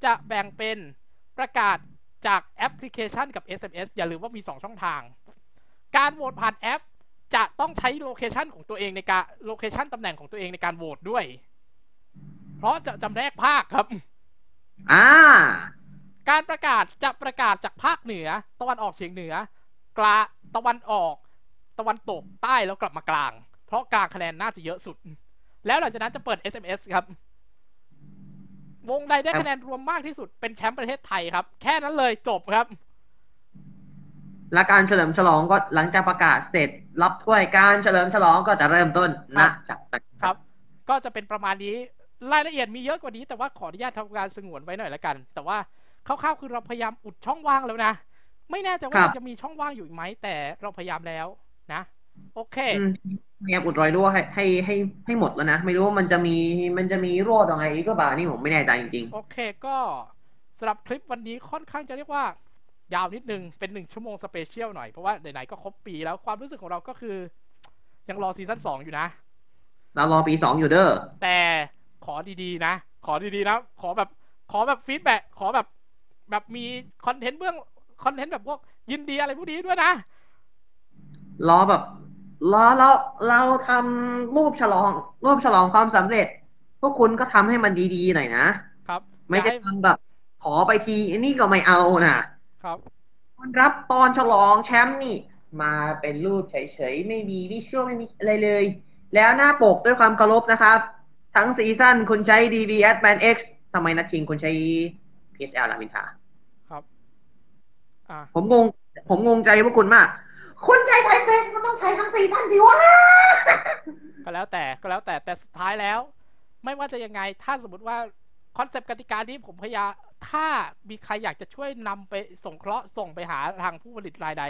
จะแบ่งเป็นประกาศจากแอปพลิเคชันกับ SMS อย่าลืมว่ามี 2 ช่องทาง การโหวตผ่านแอป จะต้องใช้โลเคชันของตัวเองในการโลเคชันตำแหน่งของตัวเองในการโหวตด้วย เพราะจะจำแนกภาคครับ อ่า การประกาศจะประกาศจากภาคเหนือ ตะวันออกเฉียงเหนือ กลาตะวันออก ตะวันตกใต้แล้วกลับมากลาง เพราะกลางคะแนนน่าจะเยอะสุด แล้วหลังจากนั้นจะเปิด SMS ครับ วงใดได้คะแนนรวมมากที่สุดเป็นแชมป์ประเทศไทยครับ แค่นั้นเลยจบครับ และการเฉลิมฉลองก็หลังจากประกาศเสร็จ รับถ้วยการเฉลิมฉลองก็จะเริ่มต้นครันะบจากนั้นครับ ก็จะเป็นประมาณนี้รายละเอียดมีเยอะกว่านี้แต่ว่าขออนุญาตทำการสงวนไว้หน่อยละกัน แต่ว่าคร่าวๆคือเราพยายามอุดช่องว่างแล้วนะ ไม่แน่ใจว่ายังจะมีช่องว่างอยู่อีกไหมแต่เราพยายามแล้วนะ โอเคอืมพยายามอุดรอยรั่วให้ให้ให้ให้หมดแล้วนะ ไม่รู้ว่ามันจะมีมันจะมีรั่วตรงไหนอีกก็บ่านี่ผมไม่แน่ใจจริงโอเคก็สำหรับคลิปวันนี้ค่อนข้างจะเรียกว่ายาวนิดนึง เป็นหนึ่งชั่วโมง special หน่อย เพราะว่าไหนๆก็ครบปีแล้วความรู้สึกของเราก็คือ ยังรอซีซั่นสองอยู่นะๆเรารอปีสองอยู่เด้อแต่ขอดีๆนะ ขอดีๆนะ ขอแบบขอแบบ feedback ขอแบบแบบมีคอนเทนต์เบื้องคอนเทนต์แบบพวกยินดีอะไรพวกนี้ด้วยนะ รอแบบรอเราเราทำรูปฉลอง รูปฉลองความสำเร็จ พวกคุณก็ทำให้มันดีๆหน่อยนะ ครับ ไม่อยากใช่ให้ทำแบบ ขอไปทีอันนี้ก็ไม่เอานะครับต้อนรับตอนฉลองแชมป์นี่ มาเป็นรูปเฉยๆ ไม่มีวิชวลไม่มีอะไรเลย แล้วหน้าปกด้วยความเคารพนะครับ ทั้งซีซั่นคุณใช้ DB Adman X ทำไมนัดชิงคุณใช้ PSL ลามินทาครับอ่าผมงง ผมงงใจพวกคุณมาก คุณใช้ typeface มันต้องใช้ทั้งซีซั่นสิวะก็แล้วแต่ก็แล้วแต่แต่สุดท้ายแล้ว ไม่ว่าจะยังไงถ้าสมมติว่าคอนเซปต์กติกานี้ผมพยายามถ้ามีใครอยากจะช่วยนำไปสงเคราะห์ส่งไปหาทางผู้ผลิตรายใด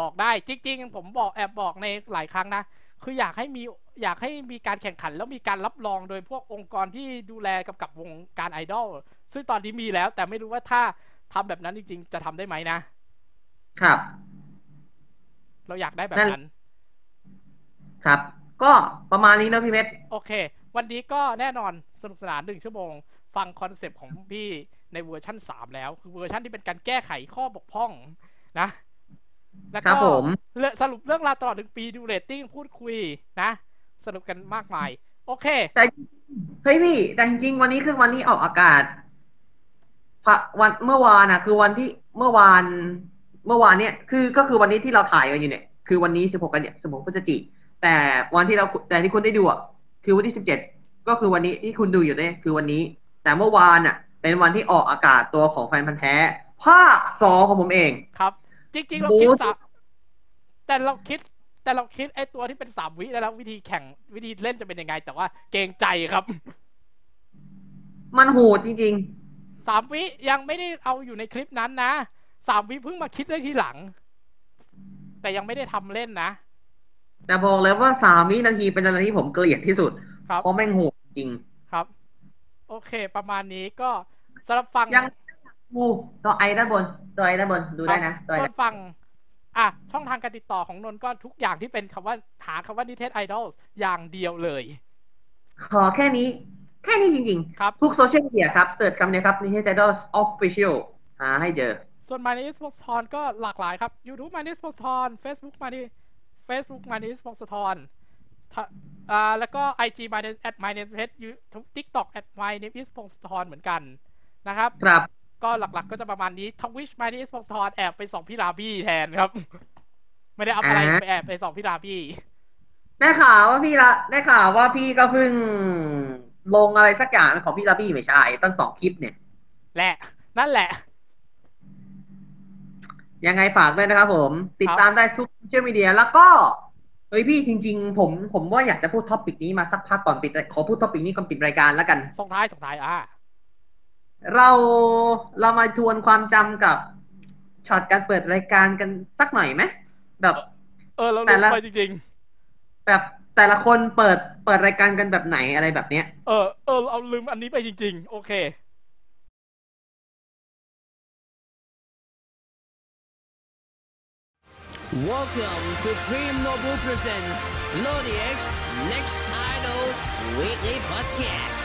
บอกได้จริง ๆ ผมบอกแอบบอกในหลายครั้งนะ คืออยากให้มีอยากให้มีการแข่งขัน แล้วมีการรับรองโดยพวกองค์กรที่ดูแลกำกับวงการไอดอลซึ่งตอนนี้มีแล้ว แต่ไม่รู้ว่าถ้าทำแบบนั้นจริง ๆ จะทำได้ไหมนะครับ เราอยากได้แบบนั่นนั้น ครับ ก็ประมาณนี้นะพี่เพชรโอเค วันนี้ก็แน่นอนสนุกสนานหนึ่งชั่วโมง ฟังคอนเซปต์ของพี่ในเวอร์ชั่น3แล้ว คือเวอร์ชั่นที่เป็นการแก้ไขข้อบกพร่องนะแล้วก็ครับผมเรื่องสรุปเรื่องราวตลอดหนึ่งปีดูเรตติ้งพูดคุยนะสนุกกันมากมาย โอเค แต่เฮ้ยพี่แต่จริงๆวันนี้คือวันที่ออกอากาศพะวันเมื่อวานนะคือวันที่เมื่อวาน เมื่อวานเนี่ยคือก็คือวันนี้ที่เราถ่ายกันอยู่เนี่ยคือวันนี้สิบหกกันเนี่ยสิบหกพฤศจิกแต่วันที่เราแต่ที่คุณได้ดูอะคือวันที่สิบเจ็ดก็คือวันนี้ที่คุณดูอยู่เนี่ยคือวันนี้ แต่เมื่อวานอะ เป็นวันที่ออกอากาศตัวของแฟนพันธ์แท้ภาคสองของผมเองครับ จริงๆเราบูคิดธสามแต่เราคิดแต่เราคิดไอ้ตัวที่เป็นสามวิได้แล้ววิธีแข่งวิธีเล่นจะเป็นยังไง แต่ว่าเกรงใจครับ มันโหดจริงสามวิยังไม่ได้เอาอยู่ในคลิปนั้นนะ สามวิเพิ่งมาคิดได้ทีหลัง แต่ยังไม่ได้ทำเล่นนะๆแต่บอกเลยว่าสามวินาทีเป็นอะไรที่ผมเกลียดที่สุดครับเพราะแม่งโหดจริงครับ โอเค ประมาณนี้ก็สำหรับฟังยังดูตัวไอด้านบนตัวไอด้านบนดูได้นะตัวไอส่วด้านนฟังอะช่องทางการติดต่อของนนท์ก็ทุกอย่างที่เป็นคำว่าหาคำว่านิเทศไอดอลอย่างเดียวเลย ขอแค่นี้ แค่นี้จริงครับๆทุกโซเชียลมีเดียครับ เสิร์ชคำนี้ครับ Nintendo Idol Official หาให้เจอ ส่วน My n i s p o r t s t o n ก็หลากหลายครับ YouTube My n i s p o r t s t o n Facebook My n i Facebook My n i s p o r t s t o n อ่าแล้วก็ IG My n i at My n i s TikTok at My n i s p o r t s t o n เหมือนกันนะครับ ครับ ก็หลักๆก็จะประมาณนี้ทวิช My n i s p o r t s t o n แอบไปส่องพี่ลาบี้แทนครับ ไม่ได้เอาอะไรอ่าไปแอบไปส่องพี่ลาบี้ได้ข่าวว่าพี่ละได้ข่าวว่าพี่ก็เพิ่งลงอะไรสักอย่างของพี่ลาบี้ไม่ใช่ตั้งสองคลิปเนี่ย แหละ นั่นแหละ ยังไงฝากด้วยนะครับผม ติดตามได้ทุกโซเชียลมีเดียแล้วก็เฮ้ยพี่จริง ๆ ผมผมว่าอยากจะพูดท็อปิกนี้มาสักพักก่อนปิด ขอพูดท็อปิกนี้ก่อนปิดรายการแล้วกันส่งท้ายส่งท้ายอ่าเราเรามาทวนความจำกับช็อตการเปิดรายการกันสักหน่อยไหมแบบ เออเราแต่ลืมละไปจริงแบบแต่ละคนเปิดเปิดรายการกันแบบไหนอะไรแบบเนี้ยๆเออเออเราลืมอันนี้ไปจริง ๆ โอเค Welcome to Prim Noble Presents Lodiac Next Idol Weekly Podcast.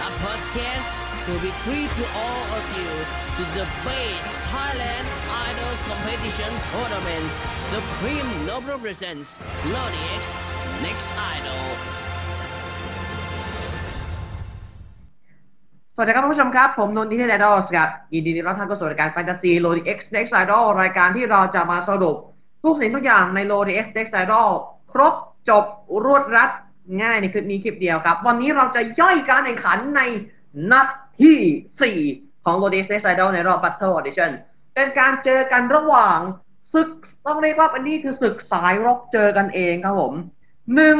A podcast to be treat to all of you to the base Thailand Idol Competition Tournament. The Prim Noble Presents Lodiac Next Idol. สวัสดีครับผู้ชมครับ ผมนนท์นิเทศไอดอลครับยินดีต้อนรับท่านเข้าสู่รายการแฟนตาซีโลดีเอ็กซ์เน็กซ์ไอดอลรายการที่เราจะมาสรุป ทุกสิ่งทุกอย่างใน LODI X NEXT IDOL ครบจบรวบรัดง่ายในคลิปนี้คลิปเดียวครับ วันนี้เราจะย่อยการแข่งขันในนัดที่ 4 ของ LODI X NEXT IDOL ในรอบ Battle Audition เป็นการเจอกันระหว่างศึกต้องเรียกว่าอันนี้คือศึกสายร็อกเจอกันเองครับผมหนึ่ง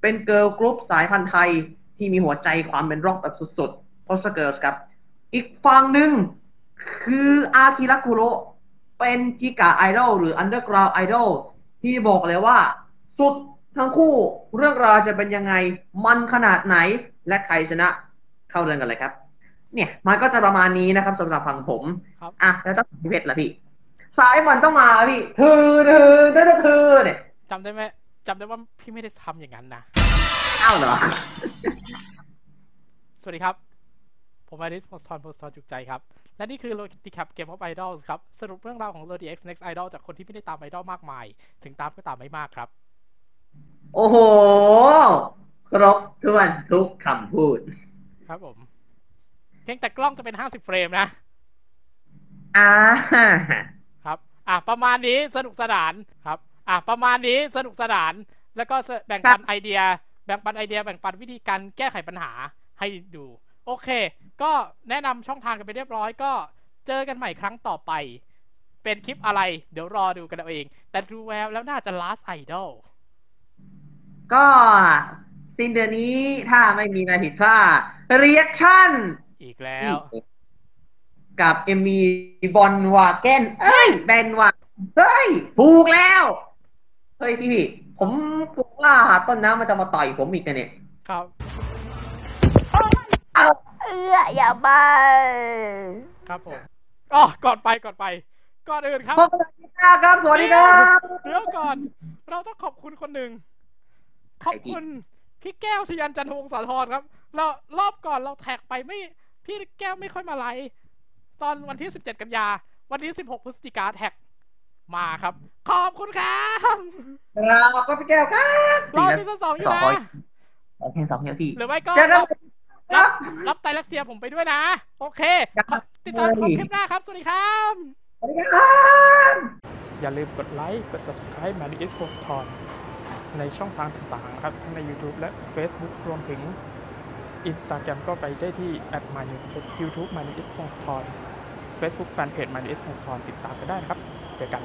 เป็นเกิร์ลกรุ๊ปสายพันธุ์ไทยที่มีหัวใจความเป็นร็อกแบบสุดๆโ o สเกิร์สครับ อีกฝั่งหนึ่งคืออาคิระคุโร เป็นจิกาไอดอลหรืออันเดอร์กราวไอดอลที่บอกเลยว่า สุดทั้งคู่เรื่องราวจะเป็นยังไง มันขนาดไหนและใครชนะเข้าเรื่องกันเลยครับ เนี่ยมันก็จะประมาณนี้นะครับสำหรับฝั่งผมครับอะแล้วต้องพี่เพชรละพี่สายมันต้องมาพี่เธอเธอเธอเธอเนี่ยจำได้ไหมจำได้ว่าพี่ไม่ได้ทำอย่างนั้นนะอ้าวเหรอ สวัสดีครับ ผมอาริสโพสทอนโพสทอนจุกใจครับ และนี่คือโลกิแคปเกม of Idols ครับ สรุปเรื่องราวของ l o d X Next Idol จากคนที่ไม่ได้ตามไอดอลมากมาย ถึงตามก็ตามไม่มากครับ โอ้โห ครบถ้วนทุกคำพูด ครับผม เพียงแต่กล้องจะเป็น 50 เฟรมนะ อ่า ครับ อะ ประมาณนี้สนุกสนานครับ อะ ประมาณนี้สนุกสนาน แล้วก็แบ่งปันไอเดีย แบ่งปันไอเดีย แบ่งปันวิธีการแก้ไขปัญหาให้ดู โอเค ก็แนะนำช่องทางกันไปเรียบร้อย ก็เจอกันใหม่ครั้งต่อไป เป็นคลิปอะไร เดี๋ยวรอดูกันเอาเอง แต่ดูแววแล้วน่าจะ last idol ก็สิ้นเดือนนี้ถ้าไม่มีอะไรผิดพลาด reaction อีกแล้ว กับเอมีบอลวาเกนเอ้ยแบนวาเฮ้ยถูกแล้ว เฮ้ยพี่ ผมกลัวว่าต้นน้ำมันจะมาต่อยผมอีกนะเนี่ย ครับ เอาเอื้ออย่ามาครับผมอ๋อก่อนไปก่อนไป ก่อนอื่นครับพบกันที่หน้าครับสวัสดีครับเดี๋ยวก่อน เราต้องขอบคุณคนหนึ่งขอบคุณพี่แก้วทยันจันทวงศ์สาธรครับ เรารอบก่อนเราแท็กไปไม่ พี่แก้วไม่ค่อยมาไลฟ์ตอนวันที่17กันยา วันที่16พฤศจิกาแท็กมาครับ ขอบคุณครับเราก็พี่แก้วครับรอซีซั่นสองอยู่นะโอเคสองนาทีหรือไม่ก็เจอกัน รับครัรับบรับไตรลักเซียผมไปด้วยนะ โอเคครับติดตามชมคลิปหน้าครับ สวัสดีครับสวัสดีครับอย่าลืมกดไลค์ กด subscribe มาดิ p o s t o n ในช่องทางต่างๆครับทั้งใน YouTube และ Facebook รวมถึง Instagram ก็ไปได้ที่ m y n e w s YouTube m y n e w s p o s t o n Facebook Fanpage m y n e w s p o s t o n ติดตามกันได้นะครับ เจอกัน